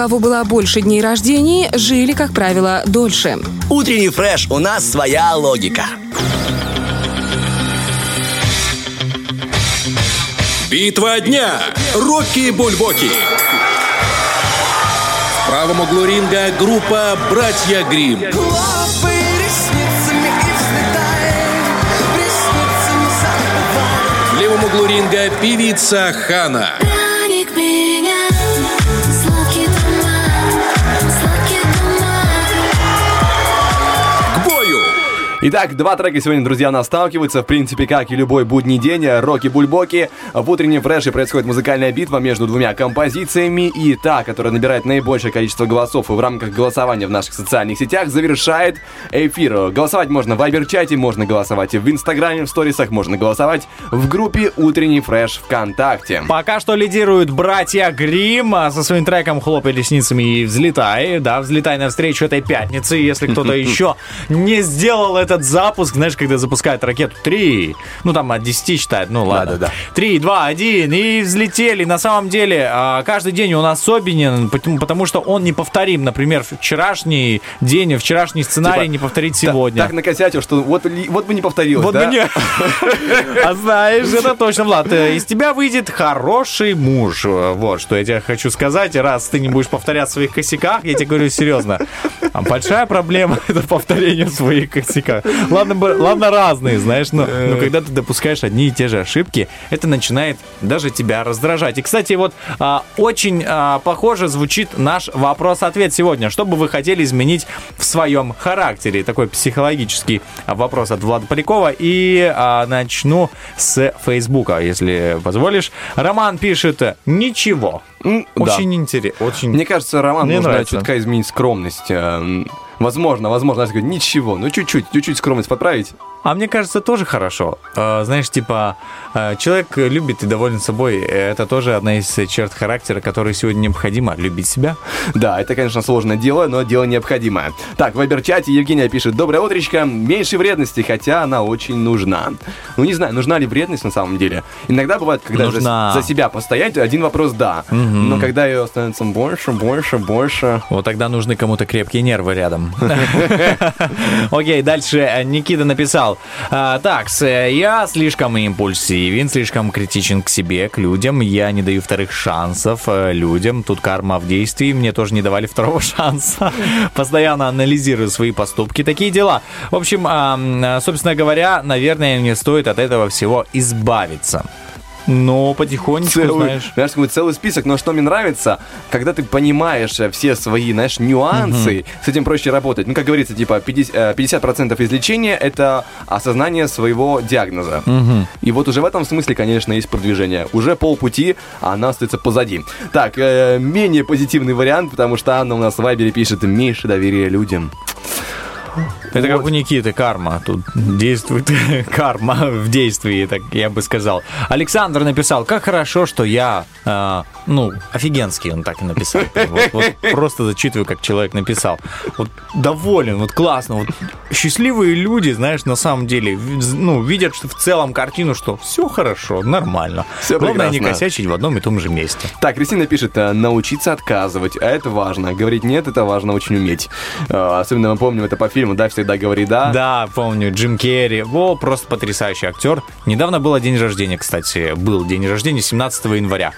кого было больше дней рождений, жили, как правило, дольше. Утренний фреш, у нас своя логика. Битва дня. Рокки Бульбоки. В правом углу ринга группа «Братья Грим. В левом углу ринга певица Хана. К Итак, два трека сегодня, друзья, у нас сталкиваются. В принципе, как и любой будний день, Роки Бульбоки. В утреннем фреше происходит музыкальная битва между двумя композициями. И та, которая набирает наибольшее количество голосов в рамках голосования в наших социальных сетях, завершает эфир. Голосовать можно в Вайбер-чате, можно голосовать в Инстаграме, в сторисах, можно голосовать в группе «Утренний фреш ВКонтакте». Пока что лидируют братья Грим а, со своим треком «Хлопай ресницами и взлетай». Да, взлетай навстречу этой пятнице. Если кто-то еще не сделал этот запуск, знаешь, когда запускают ракету, три, ну там от 10 считают, ну ладно. Да-да-да. Три, два, один, и взлетели. На самом деле, а, каждый день он особенен, потому, потому что он неповторим. Например, вчерашний день, вчерашний сценарий Типа, не повторить сегодня. Так накосячил, что вот, вот бы не повторилось, Вот да? бы не- А знаешь, это точно, Влад. э, Из тебя выйдет хороший муж. Э, Вот, что я тебе хочу сказать. Раз ты не будешь повторять в своих косяках, я тебе говорю серьезно. А большая проблема — это повторение в своих косяках. Ладно, ладно разные, знаешь, но, но когда ты допускаешь одни и те же ошибки, это начинает даже тебя раздражать. И, кстати, вот а, очень а, похоже звучит наш вопрос-ответ сегодня. Что бы вы хотели изменить в своем характере? Такой психологический вопрос от Влада Полякова. И а, начну с Фейсбука, если позволишь. Роман пишет «Ничего». Очень интересно. Очень... Мне кажется, Роман Мне нужно нравится. чутка изменить скромность. Эм, Возможно, возможно, я скажу, ничего, ну чуть-чуть, чуть-чуть скромность подправить. А мне кажется, тоже хорошо. Э, Знаешь, типа, э, человек любит и доволен собой. Это тоже одна из черт характера, которой сегодня необходимо любить себя. Да, это, конечно, сложное дело, но дело необходимое. Так, в вайбер-чате Евгения пишет, доброе утречко, меньше вредности, хотя она очень нужна. Ну, не знаю, нужна ли вредность на самом деле. Иногда бывает, когда за, Нужна. за себя постоять, один вопрос да. Мгм. Но когда ее становится больше, больше, больше... Вот тогда нужны кому-то крепкие нервы рядом. Окей, дальше Никита написал. «А, Так, я слишком импульсивен, слишком критичен к себе, к людям. Я не даю вторых шансов э, людям. Тут карма в действии. Мне тоже не давали второго шанса. Постоянно анализирую свои поступки. Такие дела. В общем, собственно говоря, наверное, мне стоит от этого всего избавиться. Но потихонечку, Целый, знаешь... знаешь, какой целый список, но что мне нравится, когда ты понимаешь э, все свои, знаешь, нюансы, с этим проще работать. Ну, как говорится, типа 50%, э, 50% излечения — это осознание своего диагноза. Мгм. И вот уже в этом смысле, конечно, есть продвижение. Уже полпути, а она остается позади. Так, э, менее позитивный вариант, потому что Анна у нас в Вайбере пишет «меньше доверия людям». Это как у Никиты карма. Тут действует карма в действии, так я бы сказал. Александр написал, как хорошо, что я, э, ну, офигенский, он так и написал. Вот, вот просто зачитываю, как человек написал. Вот доволен, вот классно. Вот счастливые люди, знаешь, на самом деле, ну, видят что в целом картину, что все хорошо, нормально. Всё Главное не прекрасно. косячить в одном и том же месте. Так, Кристина пишет, э, научиться отказывать, а это важно. Говорить нет, это важно очень уметь. Э, Особенно мы помним это по фильму, да, всегда говори да. Да, помню, Джим Керри. О, просто потрясающий актер. Недавно было день рождения, кстати. Был день рождения 17 января.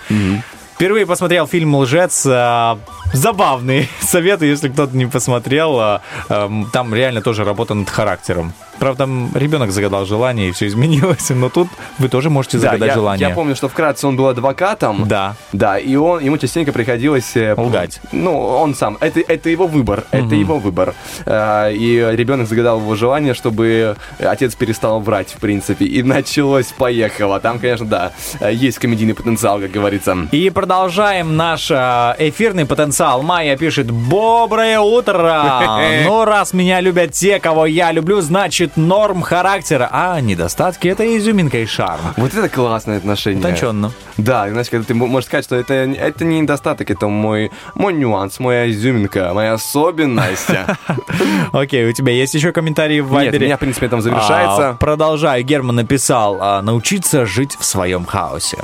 Впервые посмотрел фильм «Лжец». а, Забавный советы, если кто-то не посмотрел. а, ам, Там реально тоже работа над характером. Правда, ребенок загадал желание, и все изменилось. Но тут вы тоже можете Да, загадать я, желание. я помню, что вкратце он был адвокатом. Да. Да, и он, ему частенько приходилось... э, Лгать. Ну, он сам. Это, это его выбор. Это Мгм. его выбор. А, И ребенок загадал его желание, чтобы отец перестал врать, в принципе. И началось-поехало. Там, конечно, да, есть комедийный потенциал, как говорится. И продолжаем наш эфирный потенциал. Майя пишет «Доброе утро!» Ну, раз меня любят те, кого я люблю, значит норм характера. А недостатки — это изюминка и шарм. Вот это классное отношение. Утонченно. Да, знаешь, когда ты мо- можешь сказать, что это, это не недостаток, это мой, мой нюанс, моя изюминка, моя особенность. Окей, у тебя есть еще комментарии в Нет, Вайбере? у меня, в принципе, этом завершается. А, продолжаю. Герман написал а, «Научиться жить в своем хаосе».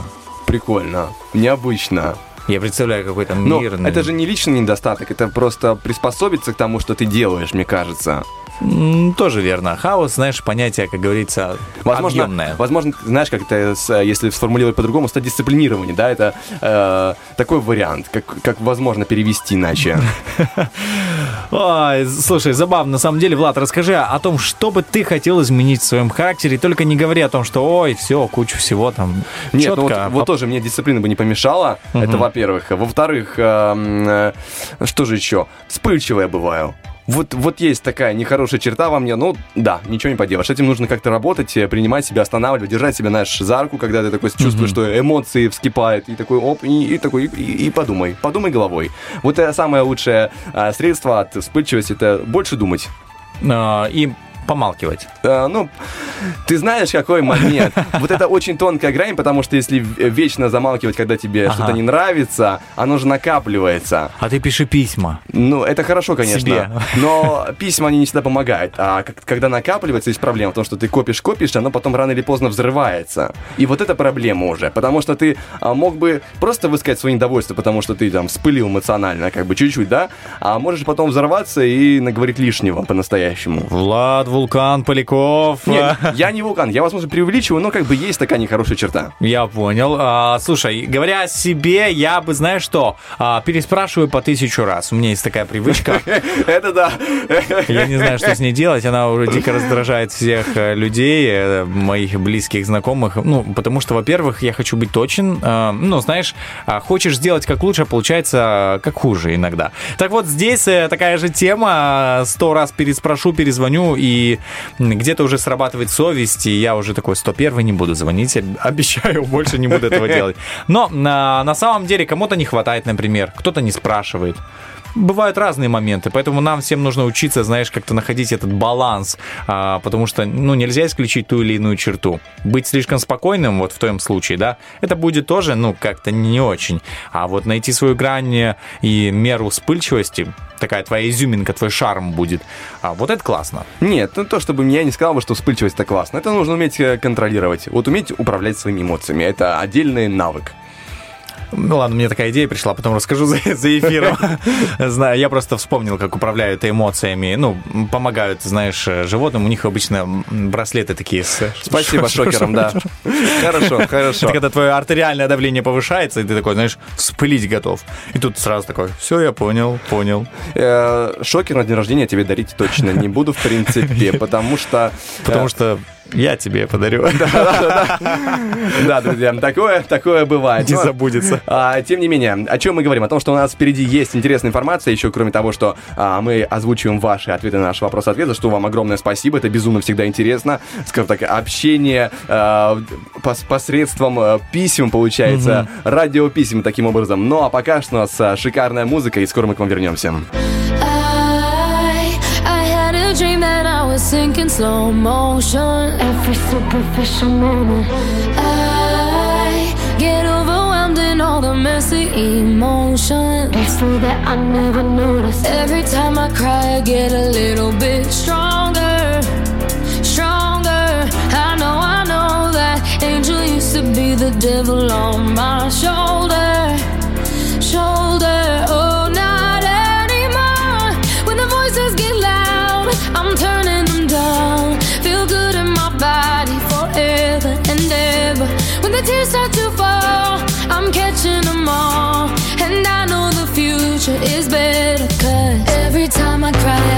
Прикольно, необычно. Я представляю какой-то Но мирный... это же не личный недостаток, это просто приспособиться к тому, что ты делаешь, мне кажется. Тоже верно. Хаос, знаешь, понятие, как говорится, Возможно, объемное. возможно, знаешь, как это, с- если сформулировать по-другому, стать дисциплинирование, да, это э, такой вариант, как, как возможно перевести иначе. Ой, слушай, забавно, на самом деле, Влад, расскажи о том, что бы ты хотел изменить в своем характере, только не говори о том, что, ой, все, кучу всего там. Нет, четко. ну вот, вот тоже мне дисциплина бы не помешала, это во-первых. Во-вторых, эм, э, что же еще? Вспыльчивая бываю. Вот, вот есть такая нехорошая черта во мне, ну да, ничего не поделаешь. Этим нужно как-то работать, э, принимать себя, останавливать, держать себя, знаешь, за руку, когда ты такой чувствуешь, что эмоции вскипают, и такой оп, и, и такой, и, и подумай, подумай головой. Вот это самое лучшее а, средство от вспыльчивости, это больше думать. А, и помалкивать. Э, ну, ты знаешь, какой момент. Вот это очень тонкая грань, потому что если в- вечно замалкивать, когда тебе Ага. что-то не нравится, оно же накапливается. А ты пиши письма. Ну, это хорошо, конечно. Себе. Но письма, они не всегда помогают. А когда накапливается, есть проблема в том, что ты копишь, копишь, оно потом рано или поздно взрывается. И вот это проблема уже. Потому что ты а, мог бы просто высказать свое недовольство, потому что ты там вспылил эмоционально, как бы чуть-чуть, да? А можешь потом взорваться и наговорить лишнего по-настоящему. Влад, Вулкан, Поляков. Нет, я не вулкан, я, возможно, преувеличиваю, но как бы есть такая нехорошая черта. Я понял. А, слушай, говоря о себе, я бы, знаешь что, а, переспрашиваю по тысячу раз. У меня есть такая привычка. Это да. Я не знаю, что с ней делать. Она уже дико раздражает всех э, людей, э, моих близких, знакомых. Ну, потому что, во-первых, я хочу быть точен. э, Ну, знаешь, а, хочешь сделать как лучше, а получается как хуже иногда. Так вот, здесь э, такая же тема. Сто раз переспрошу, перезвоню, и где-то уже срабатывает совесть, и я уже такой 101 не буду звонить, об- обещаю, больше не буду этого делать. Но на, на самом деле кому-то не хватает, например, кто-то не спрашивает. Бывают разные моменты, поэтому нам всем нужно учиться, знаешь, как-то находить этот баланс, а, потому что, ну, нельзя исключить ту или иную черту. Быть слишком спокойным, вот в твоем случае, да, это будет тоже, ну, как-то не очень. А вот найти свою грань и меру вспыльчивости, такая твоя изюминка, твой шарм будет, а, вот это классно. Нет, ну то, чтобы я не сказал бы, что вспыльчивость это классно. Это нужно уметь э, контролировать. Вот уметь управлять своими эмоциями. Это отдельный навык. Ну ладно, мне такая идея пришла, потом расскажу за, за эфиром. Знаю, я просто вспомнил, как управляют эмоциями. Ну, помогают, знаешь, животным. У них обычно браслеты такие с... Спасибо шокером, да. Хорошо, хорошо. Это когда твое артериальное давление повышается, и ты такой, знаешь, вспылить готов. И тут сразу такой, все, я понял, понял. Э, Шокер на день рождения тебе дарить точно не буду, в принципе, потому что... э, Потому что я тебе подарю. Да, друзья, такое, такое бывает. Не Но, забудется. а, тем не менее, о чем мы говорим? О том, что у нас впереди есть интересная информация, еще кроме того, что а, мы озвучиваем ваши ответы на наши вопросы-ответы, за что вам огромное спасибо, это безумно всегда интересно. Скажем так, общение а, пос- посредством а, писем, получается, радиописем таким образом. Ну а пока что у нас шикарная музыка, и скоро мы к вам вернемся. That I was sinking slow motion. Every superficial moment. I get overwhelmed in all the messy emotions. It's so that I never noticed. Every time I cry, I get a little bit stronger. Stronger. I know, I know that angel used to be the devil on my shoulder. Future is better. Every time I cry,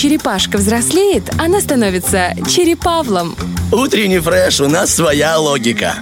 черепашка взрослеет, она становится черепавлом. Утренний фреш, у нас своя логика.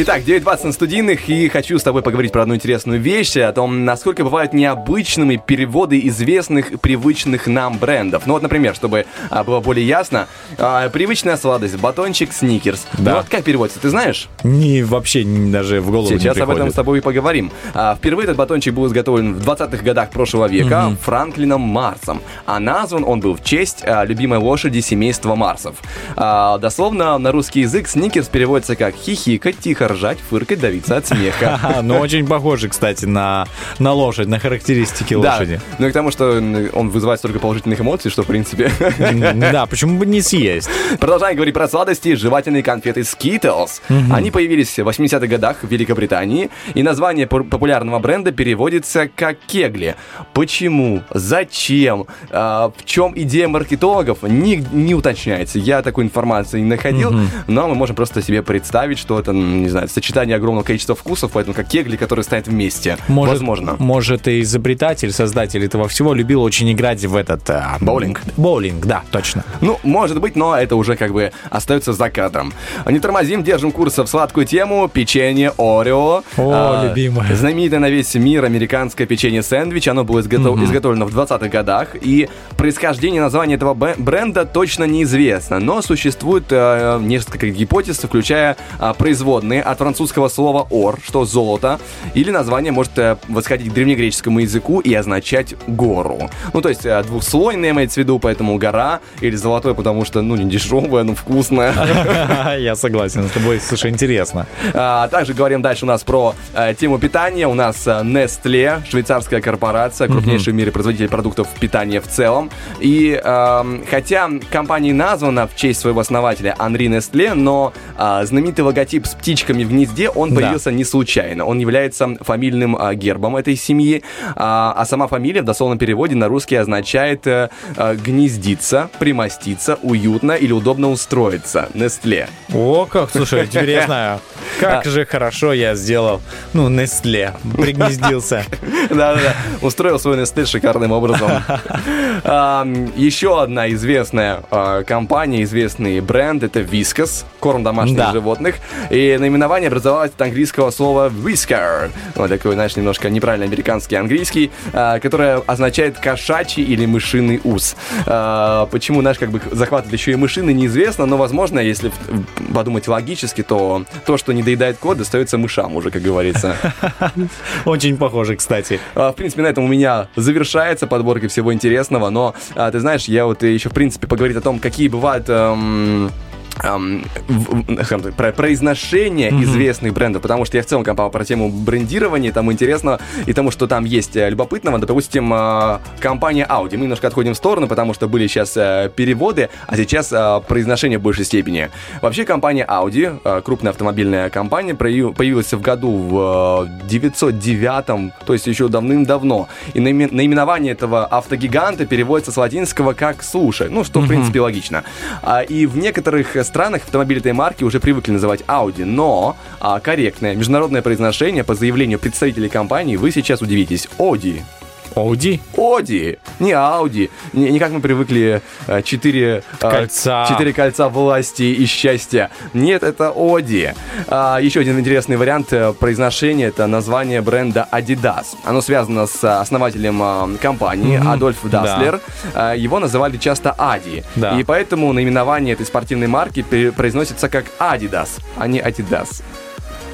Итак, 9.20 на студийных, и хочу с тобой поговорить про одну интересную вещь, о том, насколько бывают необычными переводы известных, привычных нам брендов. Ну вот, например, чтобы а, было более ясно, а, привычная сладость, батончик Сникерс. Да. Ну вот как переводится, ты знаешь? Не, вообще не- даже в голову Сейчас не об этом с тобой и поговорим. А, впервые этот батончик был изготовлен в 20-х годах прошлого века Франклином Марсом. А назван он был в честь а, любимой лошади семейства Марсов. А, дословно на русский язык сникерс переводится как хихикать, тихо ржать, фыркать, давиться от смеха. Ну очень похоже, кстати, на, на лошадь, на характеристики Да. лошади. Ну и к тому, что он вызывает столько положительных эмоций, что, в принципе... Да, почему бы не съесть? Продолжаем говорить про сладости. Жевательные конфеты Skittles. Мгм. Они появились в 80-х годах в Великобритании, и название популярного бренда переводится как кегли. Почему? Зачем? А, в чем идея маркетологов? Не, не уточняется. Я такой информации не находил, Мгм. но мы можем просто себе представить, что это, не знаю, сочетание огромного количества вкусов, поэтому как кегли, которые стоят вместе. Может, Возможно. Может, и изобретатель, создатель этого всего любил очень играть в этот... а, Боулинг. Боулинг, да, точно. Ну, может быть, но это уже как бы остается за кадром. Не тормозим, держим курс в сладкую тему. Печенье Орео. О, любимое. Знаменитое на весь мир американское печенье сэндвич. Оно было изготов- Мгм. изготовлено в 20-х годах. И происхождение названия этого бренда точно неизвестно. Но существует э, несколько гипотез, включая а, производные от французского слова «ор», что «золото». Или название может э, восходить к древнегреческому языку и означать «гору». Ну, то есть э, двухслойное имеется в виду, поэтому гора или золотой, потому что, ну, не дешевое, но вкусное. Я согласен с тобой, слушай, интересно. А, Также говорим дальше у нас про э, тему питания. У нас Nestle, швейцарская корпорация, крупнейший в мире производитель продуктов питания в целом. И эм, хотя компания названа в честь своего основателя Анри Nestle, но знаменитый логотип с птичками в гнезде, он Да. появился не случайно. Он является фамильным э, гербом этой семьи, а, а сама фамилия в дословном переводе на русский означает э, э, гнездиться, примоститься, уютно или удобно устроиться. Nestle. О, как, слушай, теперь я знаю, как А. же хорошо я сделал, ну, Нестле, пригнездился. Да-да-да, устроил свой Nestle шикарным образом. Еще одна известная а, компания, известный бренд, это Whiskas, корм домашних животных. И наименование образовалось от английского слова whisker. Вот такой, знаешь, немножко неправильно американский английский, а, которое означает кошачий или мышиный ус. А, Почему, знаешь, как бы захватывает еще и мышины, неизвестно, но, возможно, если подумать логически, то то, что не доедает кот, достается мышам уже, как говорится. Очень похоже, кстати. А, В принципе, на этом у меня завершается подборка всего интересного, но ты знаешь, я вот еще, в принципе, поговорить о том, какие бывают... эм, эм, в- в- так, про произношение Мгм. известных брендов, потому что я в целом копал про тему брендирования, тому интересно, и тому, что там есть э, любопытного. Допустим, э, компания Audi. Мы немножко отходим в сторону, потому что были сейчас э, переводы, а сейчас э, произношение в большей степени. Вообще, компания Audi, э, крупная автомобильная компания, появилась в году в э, 909, то есть еще давным-давно. И наиме- наименование этого автогиганта переводится с латинского как «слушай», ну, что, в Мгм. принципе, логично. А, И в некоторых странах автомобили этой марки уже привыкли называть Audi, но а, корректное международное произношение по заявлению представителей компании вы сейчас удивитесь. Audi. Audi? Audi, не Audi. Не, не как мы привыкли э, четыре э, Кольца. четыре кольца власти и счастья. Нет, это Audi. А, еще один интересный вариант э, произношения это название бренда Adidas. Оно связано с основателем э, компании Мгм. Адольф Да. Даслер. Э, Его называли часто Ади. Да. И поэтому наименование этой спортивной марки произносится как Adidas, а не Adidas.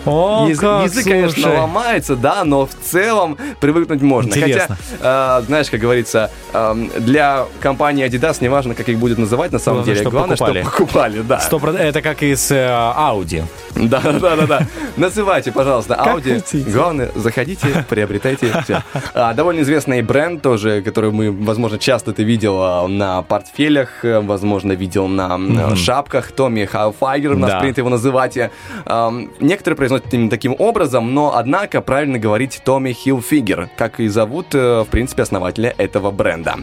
О, Яз- как, язык, конечно, слушай. ломается, да, но в целом привыкнуть можно. Интересно. Хотя, э, знаешь, как говорится, эм, для компании Adidas не важно, как их будет называть на самом Главное, деле. что Главное, покупали. что покупали, да. Сто проц- Это как и с э, Audi. Да, да, да, да. Называйте, пожалуйста, Audi. Главное, заходите, приобретайте. А, довольно известный бренд тоже, который мы, возможно, часто ты видел а, на портфелях, э, возможно, видел на шапках. Томми Хауфайгер, у нас Да. принято его называть. Ам, Некоторые произносят именно таким образом, но, однако, правильно говорить Томми Хилфигер, как и зовут, э, в принципе, основателя этого бренда.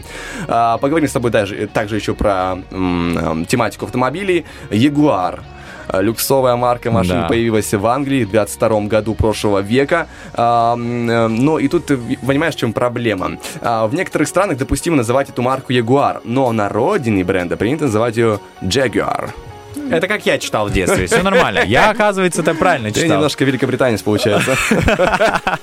А, Поговорим с тобой даже, также еще про м, м, тематику автомобилей. Ягуар. э, люксовая марка машин Да. появилась в Англии в 22 году прошлого века. А, э, Но и тут ты понимаешь, в чем проблема. А, В некоторых странах допустимо называть эту марку Jaguar, но на родине бренда принято называть ее Jaguar. Это как я читал в детстве, все нормально. Я, оказывается, это правильно Ты читал. немножко великобританец, получается.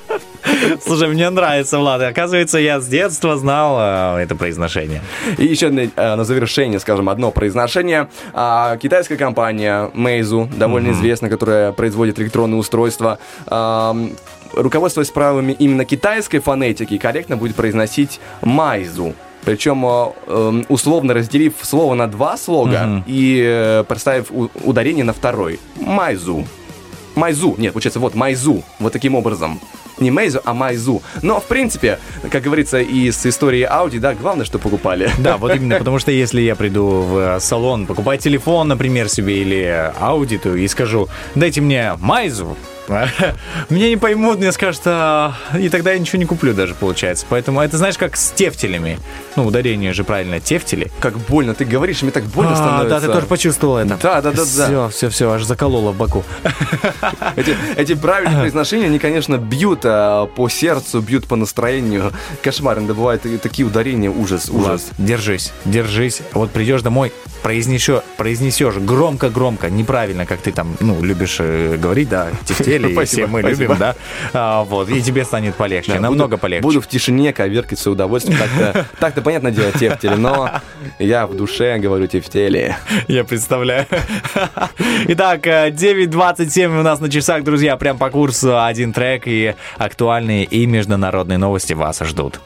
Слушай, мне нравится, Влад. Оказывается, я с детства знал э, это произношение. И еще э, на завершение, скажем, одно произношение. А, Китайская компания Meizu, довольно известная, которая производит электронные устройства, руководствуясь правилами именно китайской фонетики, корректно будет произносить Майзу. Причем э, эм, условно разделив слово на два слога Мгм. и э, поставив у- ударение на второй. Майзу. Майзу. Нет, получается, вот Майзу. Вот таким образом. Не Мейзу, а Майзу. Но, в принципе, как говорится, и с историей Audi, да, главное, что покупали. Да, вот именно, потому что если я приду в э, салон покупать телефон, например, себе или Audi, то и скажу, дайте мне Майзу, меня не поймут, мне скажут, «А», и тогда я ничего не куплю даже, получается. Поэтому это, знаешь, как с тефтелями. Ну, ударение же правильно, тефтели. Как больно ты говоришь, мне так больно А, становится. Да, ты тоже почувствовал это. Да, да, да, да. Все, все, все, аж закололо в боку. Эти, эти правильные произношения, они, конечно, бьют а, по сердцу, бьют по настроению. Кошмар, иногда бывают и такие ударения, ужас, ужас. держись, держись. Вот придешь домой, произнесешь, произнесешь громко-громко, неправильно, как ты там, ну, любишь э, говорить, да, тефтели, и Спасибо, все мы спасибо. любим, да. А, вот, и тебе станет полегче, Да, намного буду, полегче. Буду в тишине коверкать свое удовольствие. Так-то, так-то понятно дело, тефтели, но я в душе говорю тефтели. Я представляю. Итак, э, 9.27 у нас на часах, друзья, прям по курсу один трек и актуальные и международные новости вас ждут.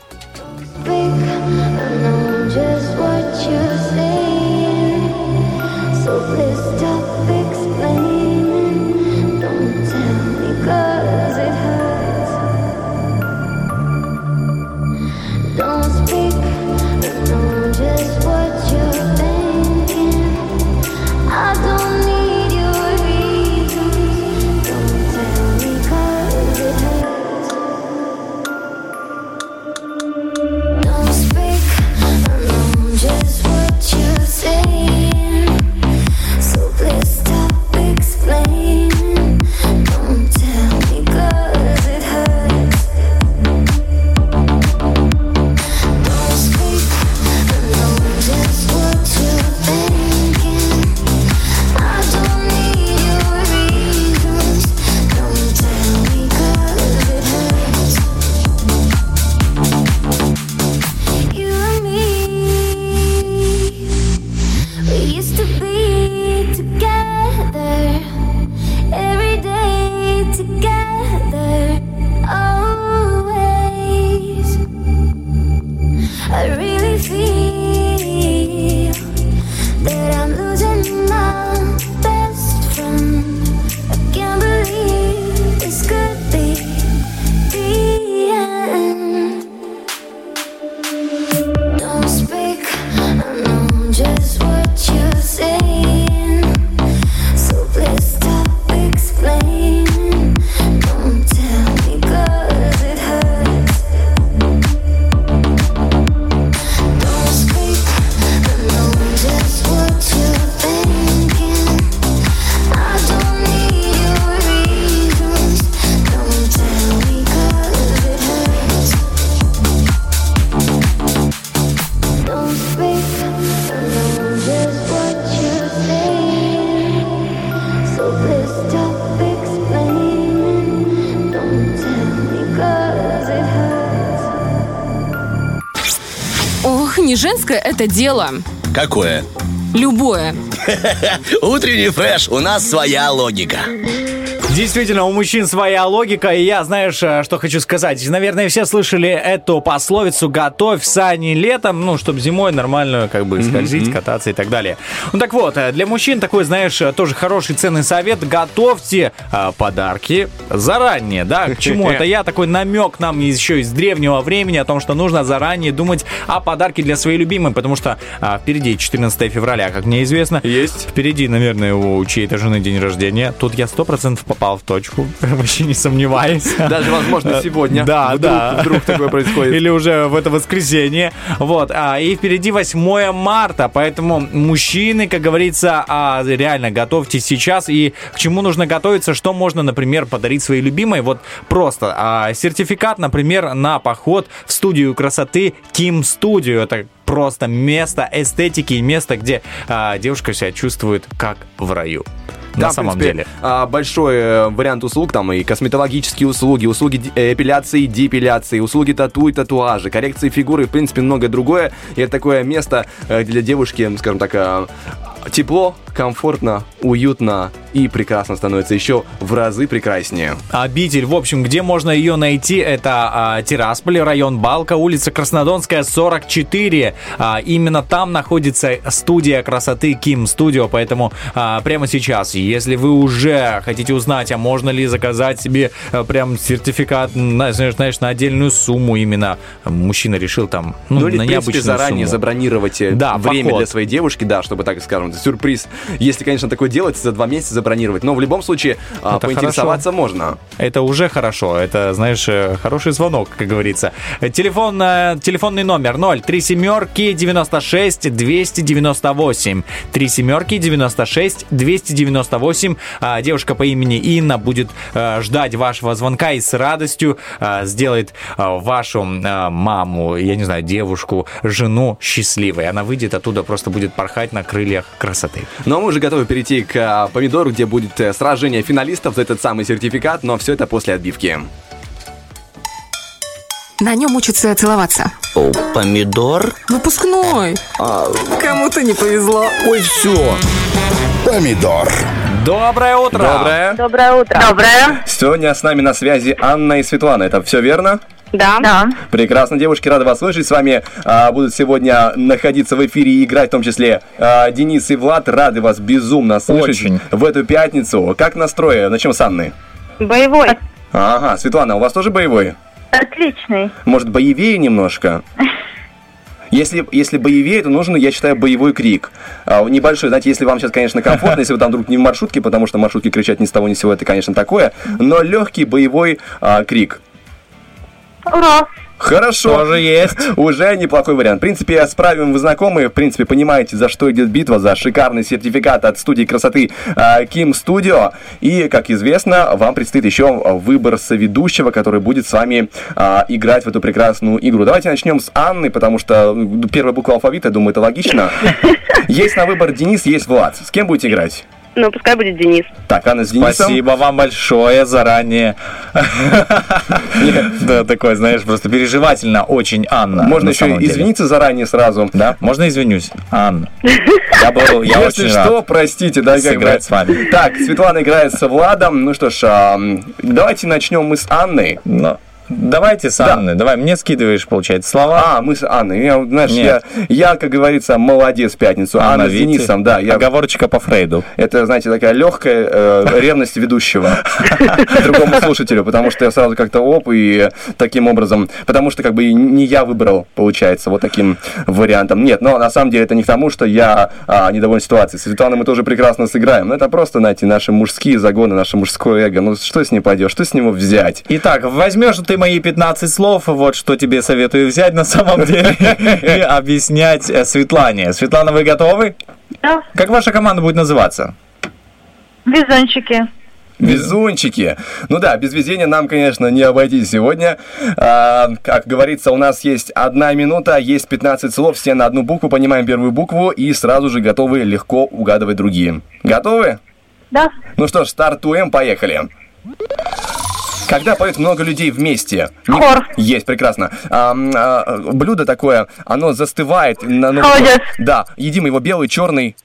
Это дело. Какое? Любое. Утренний фреш, у нас своя логика. Действительно, у мужчин своя логика, и я, знаешь, э, что хочу сказать. Наверное, все слышали эту пословицу «готовь сани летом», ну, чтобы зимой нормально как бы скользить, кататься и так далее. Ну, так вот, э, для мужчин такой, знаешь, э, тоже хороший ценный совет. Готовьте э, подарки заранее, да. К чему это я? Такой намек нам еще из древнего времени о том, что нужно заранее думать о подарке для своей любимой, потому что а, впереди 14 февраля, как мне известно. Есть. Впереди, наверное, у чьей-то жены день рождения. Тут я сто процентов попал попал в точку, вообще не сомневаюсь. Даже, возможно, сегодня. Да, Вдруг- да. вдруг такое происходит. Или уже в это воскресенье. Вот. А, и впереди 8 марта, поэтому мужчины, как говорится, а, реально готовьтесь сейчас. И к чему нужно готовиться, что можно, например, подарить своей любимой. Вот просто а, сертификат, например, на поход в студию красоты Kim Studio. Это просто место эстетики и место, где а, девушка себя чувствует как в раю. На самом принципе, деле. а, большой э, вариант услуг, там и косметологические услуги, услуги э, эпиляции депиляции, услуги тату и татуажи, коррекции фигуры, в принципе, многое другое. И это такое место э, для девушки, скажем так, э, тепло, комфортно, уютно и прекрасно становится еще в разы прекраснее. Обитель, в общем, где можно ее найти, это а, Тирасполь, район Балка, улица Краснодонская, 44. А, именно там находится студия красоты Ким Студио, поэтому а, прямо сейчас, если вы уже хотите узнать, а можно ли заказать себе а, прям сертификат, на, знаешь, знаешь, на отдельную сумму именно, мужчина решил там, ну, Ну, или, на в принципе, заранее сумму. забронировать э, Да, время поход. для своей девушки, да, чтобы, так скажем, сюрприз. Если, конечно, такое делается, за два месяца забронировать. Но в любом случае а, Это поинтересоваться можно. Это уже хорошо. Это, знаешь, э, хороший звонок, как говорится. Э, Телефон, э, телефонный номер 0 3 семерки 96 298. 3 семерки 96 298. А, Девушка по имени Инна будет э, ждать вашего звонка и с радостью э, сделает э, вашу маму, я не знаю, девушку, жену счастливой. Она выйдет оттуда, просто будет порхать на крыльях красоты. Но мы уже готовы перейти к а, помидору, где будет сражение финалистов за этот самый сертификат, но все это после отбивки. На нем учатся целоваться. О, помидор? Выпускной. Кому-то не повезло. Ой, все. Помидор. Доброе утро! Доброе. Доброе утро. Доброе. Сегодня с нами на связи Анна и Светлана. Это все верно? Да. Да. Прекрасно, девушки, рады вас слышать. С вами а, будут сегодня находиться в эфире и играть, в том числе а, Денис и Влад. Рады вас безумно слышать Очень. в эту пятницу. Как настрой? Начнем с Анны. Боевой. Ага, Светлана, у вас тоже боевой? Отличный. Может, боевее немножко? Если, если боевее, то нужен, я считаю, боевой крик. А, небольшой, знаете, если вам сейчас, конечно, комфортно, если вы там вдруг не в маршрутке, потому что маршрутки кричать ни с того ни с сего, это, конечно, такое, но легкий боевой а, крик. Ура. Хорошо. Тоже есть. Уже неплохой вариант. В принципе, с правилами вы знакомы. В принципе, понимаете, за что идет битва, за шикарный сертификат от студии красоты а, Kim Studio. И, как известно, вам предстоит еще выбор соведущего, который будет с вами а, играть в эту прекрасную игру. Давайте начнем с Анны, потому что ну, первая буква алфавита, я думаю, это логично. Есть на выбор Денис, есть Влад. С кем будете играть? Ну, пускай будет Денис. Так, Анна с Денисом. Спасибо вам большое заранее. Да, такое, знаешь, просто переживательно очень, Анна. Можно еще извиниться заранее сразу. Да? Можно извинюсь? Анна. Я был, я Если что, простите, да, сыграть с вами. Так, Светлана играет со Владом. Ну что ж, давайте начнем мы с Анной. Давайте с Да. Анной. Давай, мне скидываешь, получается, слова. А, мы с Анной. Я, знаешь, я, Нет. я, как говорится, молодец в пятницу. Анна, с видите? Денисом, да. Я, Оговорочка по Фрейду. это, знаете, такая легкая э, ревность ведущего другому слушателю, потому что я сразу как-то оп, и таким образом, потому что как бы не я выбрал, получается, вот таким вариантом. Нет, но на самом деле это не к тому, что я а, недоволен ситуацией. С Светланой мы тоже прекрасно сыграем, но это просто, знаете, наши мужские загоны, наше мужское эго. Ну что с ним пойдешь, что с него взять? Итак, возьмешь ты мои 15 слов, вот что тебе советую взять на самом деле, и объяснять э, Светлане. Светлана, вы готовы? Да. Как ваша команда будет называться? Бизончики. Везунчики. Ну да, без везения нам, конечно, не обойтись сегодня. А, как говорится, у нас есть одна минута, есть 15 слов, все на одну букву, понимаем первую букву и сразу же готовы легко угадывать другие. Готовы? Да. Ну что ж, стартуем, поехали. Когда поет много людей вместе. Хор. Есть, прекрасно. Ам, а, блюдо такое, оно застывает. На, ну, Холодец. Да, едим его белый, черный.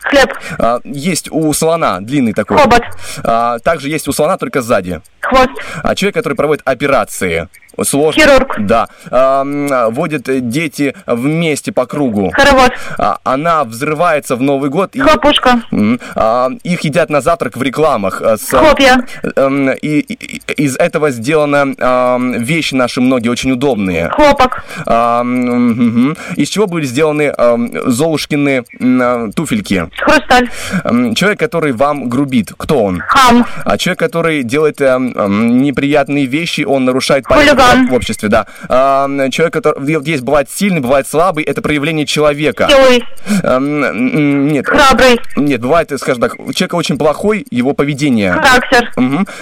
Хлеб. А, есть у слона длинный такой. Хобот. А, также есть у слона, только сзади. Хвост. А человек, который проводит операции. Сложно. Хирург. Да. Ам, водят дети вместе по кругу. Хоровод. А, Она взрывается в Новый год. И, Хлопушка. А, их едят на завтрак в рекламах. а, с- Хлопья. Эм, И, и- из этого сделаны ам, вещи наши многие очень удобные. Хлопок. Ам, мгм. Из чего были сделаны ам, Золушкины а, туфельки? Хрусталь. Человек, который вам грубит, кто он? Хам. А человек, который делает ам, ам, неприятные вещи, он нарушает порядок Хулиган. в обществе, да. Ам, Человек, который есть бывает сильный, бывает слабый, это проявление человека. Хилый. Ам, м, Нет. Храбрый. Нет, бывает, скажем так, у человека очень плохой его поведение. Характер.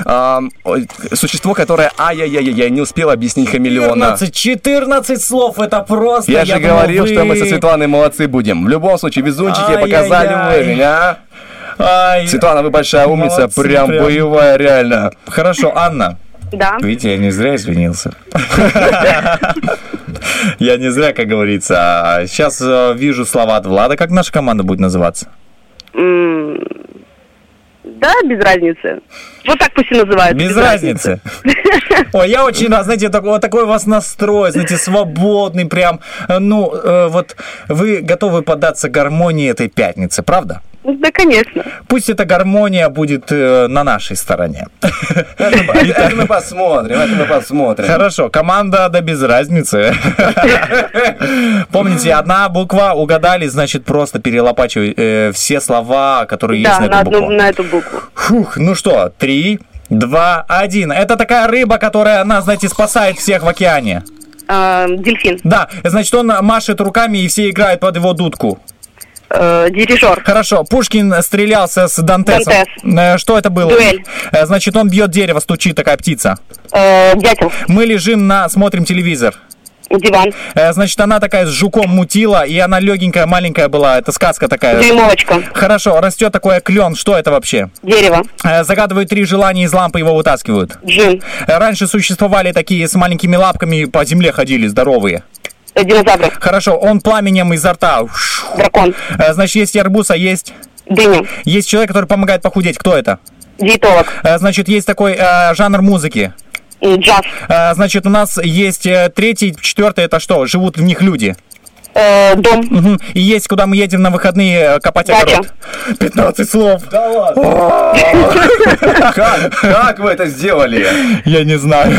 Ам, ой, Существо, которое, ай-яй-яй-яй, не успел объяснить хамелеона. 14, 14 слов, это просто... Я, же думал, говорил, вы- что мы со Светланой молодцы будем. В любом случае, везунчики Ай-яй-яй. показали уровень, а? Ай, Светлана, вы большая умница, Молодцы, прям, прям. боевая, реально. Хорошо, Анна. Да. Видите, я не зря извинился. Я не зря, как говорится. Сейчас вижу слова от Влада. Как наша команда будет называться? Да, без разницы. Вот так пусть и называют. Без разницы. Ой, я очень рад, знаете, такой, вот такой у вас настрой, знаете, свободный прям. Э, Ну, э, вот вы готовы поддаться гармонии этой пятницы, правда? Да, конечно. Пусть эта гармония будет э, на нашей стороне. Это мы посмотрим, это мы посмотрим. Хорошо, команда, да без разницы. Помните, одна буква угадали, значит, просто перелопачивай э, все слова, которые есть Да, на эту букву. на эту букву. Фух, ну что, три, два, один. Это такая рыба, которая нас, знаете, спасает всех в океане. А, дельфин. Да, значит, он машет руками, и все играют под его дудку. Э, дирижер. Хорошо, Пушкин стрелялся с Дантесом. Э, Что это было? Дуэль. Э, Значит, он бьет дерево, стучит такая птица. Э, дятел. Мы лежим на, смотрим телевизор. Диван. Э, Значит, она такая с жуком мутила, и она легенькая, маленькая была. Это сказка такая. Дюймовочка. Хорошо, растет такое клен. Что это вообще? Дерево. Загадывают три желания из лампы, его вытаскивают. Джин. Раньше существовали такие с маленькими лапками, по земле ходили, здоровые. Э, динозавр. Хорошо, он пламенем изо рта. Дракон. Э, Значит, есть арбуз, а есть... Дыня. Есть человек, который помогает похудеть. Кто это? Диетолог. Э, Значит, есть такой э, жанр музыки. Джаз. Значит, у нас есть третий, четвертый, это что? Живут в них люди. Э, дом. Мгм. И есть, куда мы едем на выходные копать Дача. огород. 15 слов. Да ладно. Как? Как вы это сделали? Я не знаю.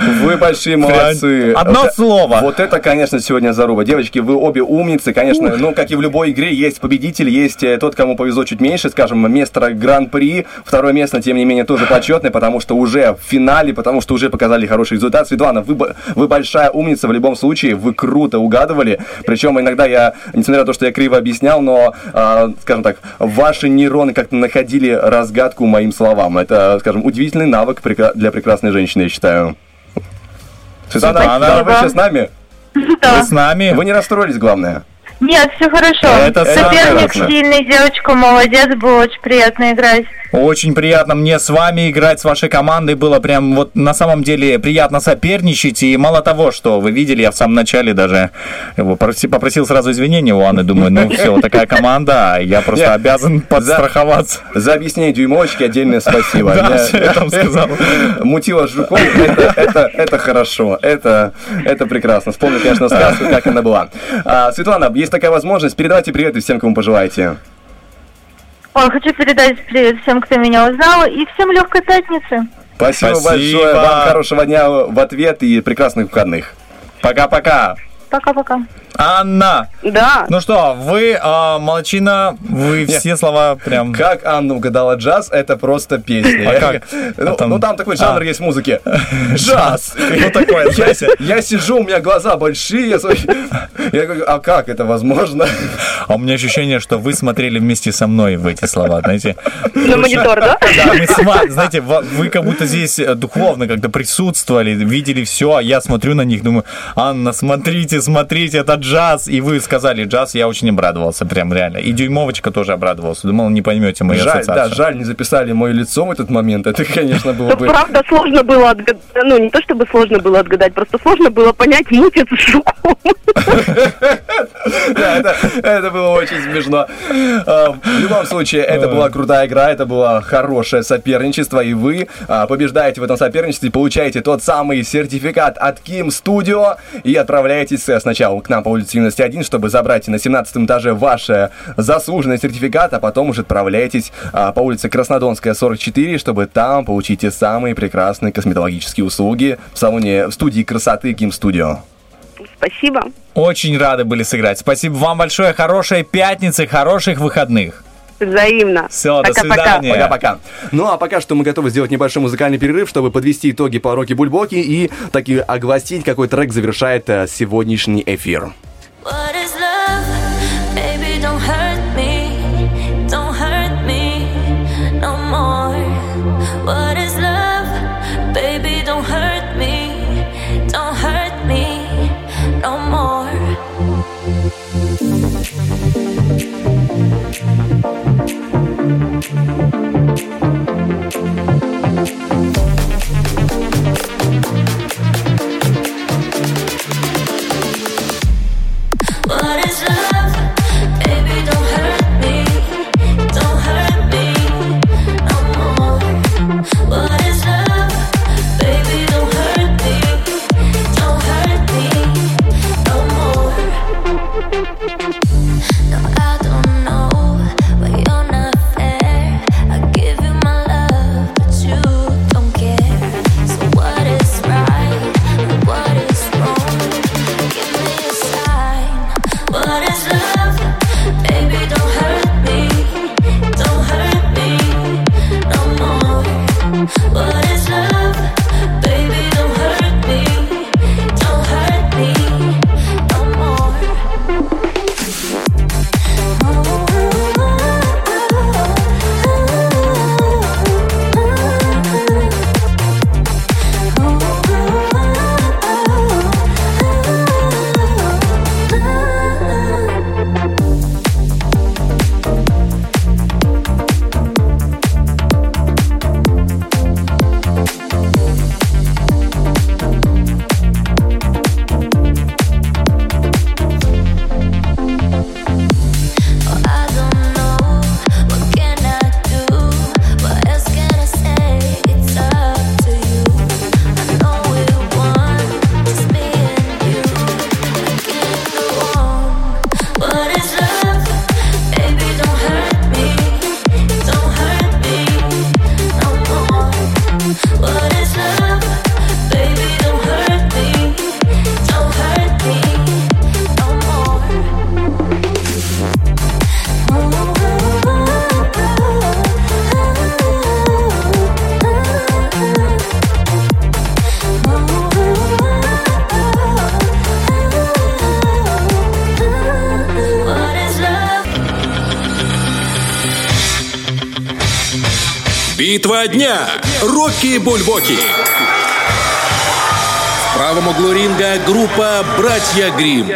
Вы большие молодцы. Одно слово. Вот это, конечно, сегодня заруба. Девочки, вы обе умницы, конечно. Ну, как и в любой игре, есть победитель, есть э, тот, кому повезло чуть меньше, скажем, место гран-при. Второе место, тем не менее, тоже почетное, потому что уже в финале, потому что уже показали хороший результат. Светлана, вы, вы большая умница в любом случае, вы круто угадывали. Причем иногда я, несмотря на то, что я криво объяснял, но, а, скажем так, ваши нейроны как-то находили разгадку моим словам. Это, скажем, удивительный навык для прекрасной женщины, я считаю. Светлана, Светлана. да, вы все с нами? Вы с нами? Вы не расстроились, главное. Нет, все хорошо. Это Соперник сильный, девочка молодец, было очень приятно играть. Очень приятно мне с вами играть, с вашей командой. Было прям вот на самом деле приятно соперничать. И мало того, что вы видели, я в самом начале даже его проси- попросил сразу извинения у Анны. Думаю, ну все, такая команда, я просто Нет. обязан подстраховаться. За объяснение дюймовочки отдельное спасибо. Да, Я- там сказал. Мутила с жуком, это, это, это хорошо, это, это прекрасно. Вспомню, конечно, сказку, как она была. А, Светлана, есть такая возможность, передавайте привет всем, кому пожелаете. Хочу передать привет всем, кто меня узнал, и всем легкой пятницы. Спасибо, Спасибо. большое, вам хорошего дня в ответ и прекрасных выходных. Пока-пока. Пока-пока. Анна, Да. ну что, вы а, молодчина, вы все слова прям... Как Анна угадала джаз, это просто песня. А как? Ну, А там- ну, там такой жанр А. есть в музыке. Джаз. Ну, такое, Я, знаете. я сижу, у меня глаза большие. Я, говорю, а как это возможно? А у меня ощущение, что вы смотрели вместе со мной в эти слова, знаете. На монитор, да? Да, мы с вами, знаете, вы как будто здесь э, духовно когда присутствовали, видели все, а я смотрю на них, думаю, Анна, смотрите, смотрите, это джаз. И вы сказали джаз, я очень обрадовался, прям реально. И Дюймовочка тоже обрадовался. Думал, не поймете мои Жаль, ассоциации. да, жаль, не записали мое лицо в этот момент. Это, конечно, было Ну, бы... правда, сложно было отгадать. Ну, не то чтобы сложно было отгадать, просто сложно было понять, муть это с жуком. Да, это, это было очень смешно. А, В любом случае, это была крутая игра, это было хорошее соперничество, и вы а, побеждаете в этом соперничестве, получаете тот самый сертификат от Kim Studio и отправляетесь э, сначала к нам по улице Юности 1, чтобы забрать на 17 этаже ваш э, заслуженный сертификат, а потом уже отправляетесь а, по улице Краснодонская 44, чтобы там получить те самые прекрасные косметологические услуги в салоне, в студии красоты Kim Studio. Спасибо. Очень рады были сыграть. Спасибо вам большое. Хорошей пятницы, хороших выходных. Взаимно. Все, до Пока-пока. свидания. Пока-пока. Ну а пока что мы готовы сделать небольшой музыкальный перерыв, чтобы подвести итоги по Роки Бульбоки и таки огласить, какой трек завершает э, сегодняшний эфир. What is love? Рокки Бульбоки. В правом углу ринга группа «Братья Грим».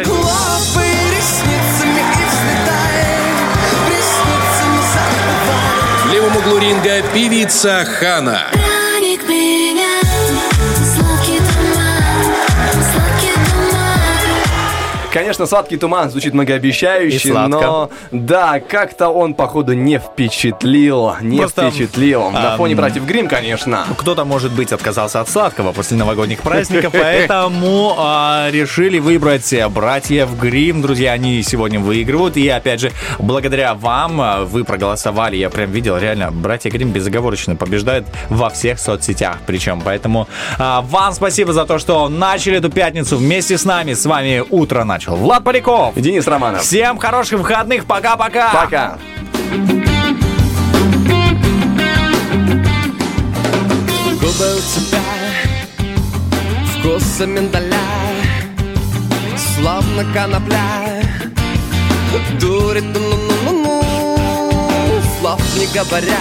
В левом углу ринга певица Хана. Конечно, сладкий туман звучит многообещающе, но да, как-то он, походу, не впечатлил. Не Просто, впечатлил. На ам, фоне братьев Грим, конечно. Кто-то, может быть, отказался от сладкого после новогодних праздников, поэтому а, решили выбрать э, братьев Грим. Друзья, они сегодня выигрывают. И, опять же, благодаря вам а, вы проголосовали. Я прям видел, реально, братья Грим безоговорочно побеждают во всех соцсетях. Причем, поэтому а, вам спасибо за то, что начали эту пятницу вместе с нами. С вами утро начал Влад Поляков. Денис Романов. Всем хороших выходных. Пока-пока. Пока. Губы у тебя вкуса миндаля Словно конопля Дурит, ну-ну-ну-ну Слов не говоря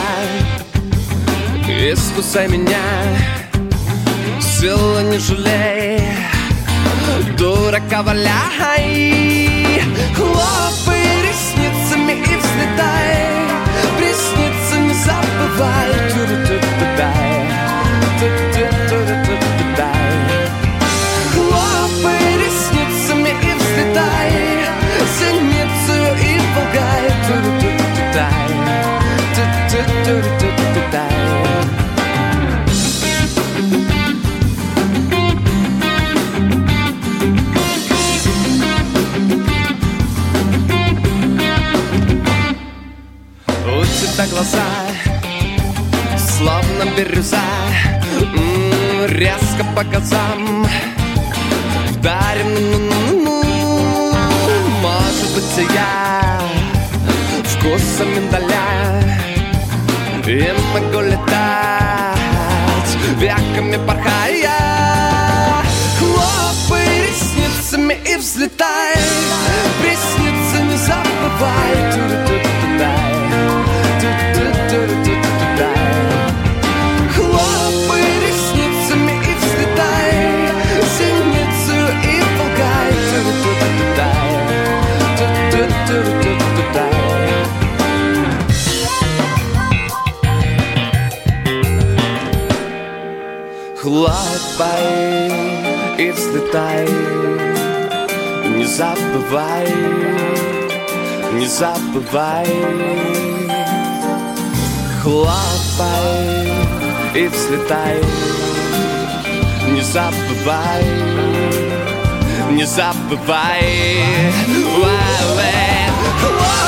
Искусай меня Силы не жалей дурака валяй Хлопай ресницами и взлетай не забывай. Хлопай ресницами и взлетай Синицу и полгай Ту-ру-ту-ту-дай. Ту-ту-ту-ру-ту-ту-дай. Тебя глаза Словно бирюза Резко по глазам Вдарим ну-ну-ну-ну. Может быть я Вкусом миндаля И могу летать Веками порхая Хлопай ресницами и взлетай Приснится не забывай Хлопай и взлетай. Не забывай, не забывай. Хлопай и взлетай. Не забывай, не забывай. Уа-уэ. Хлопай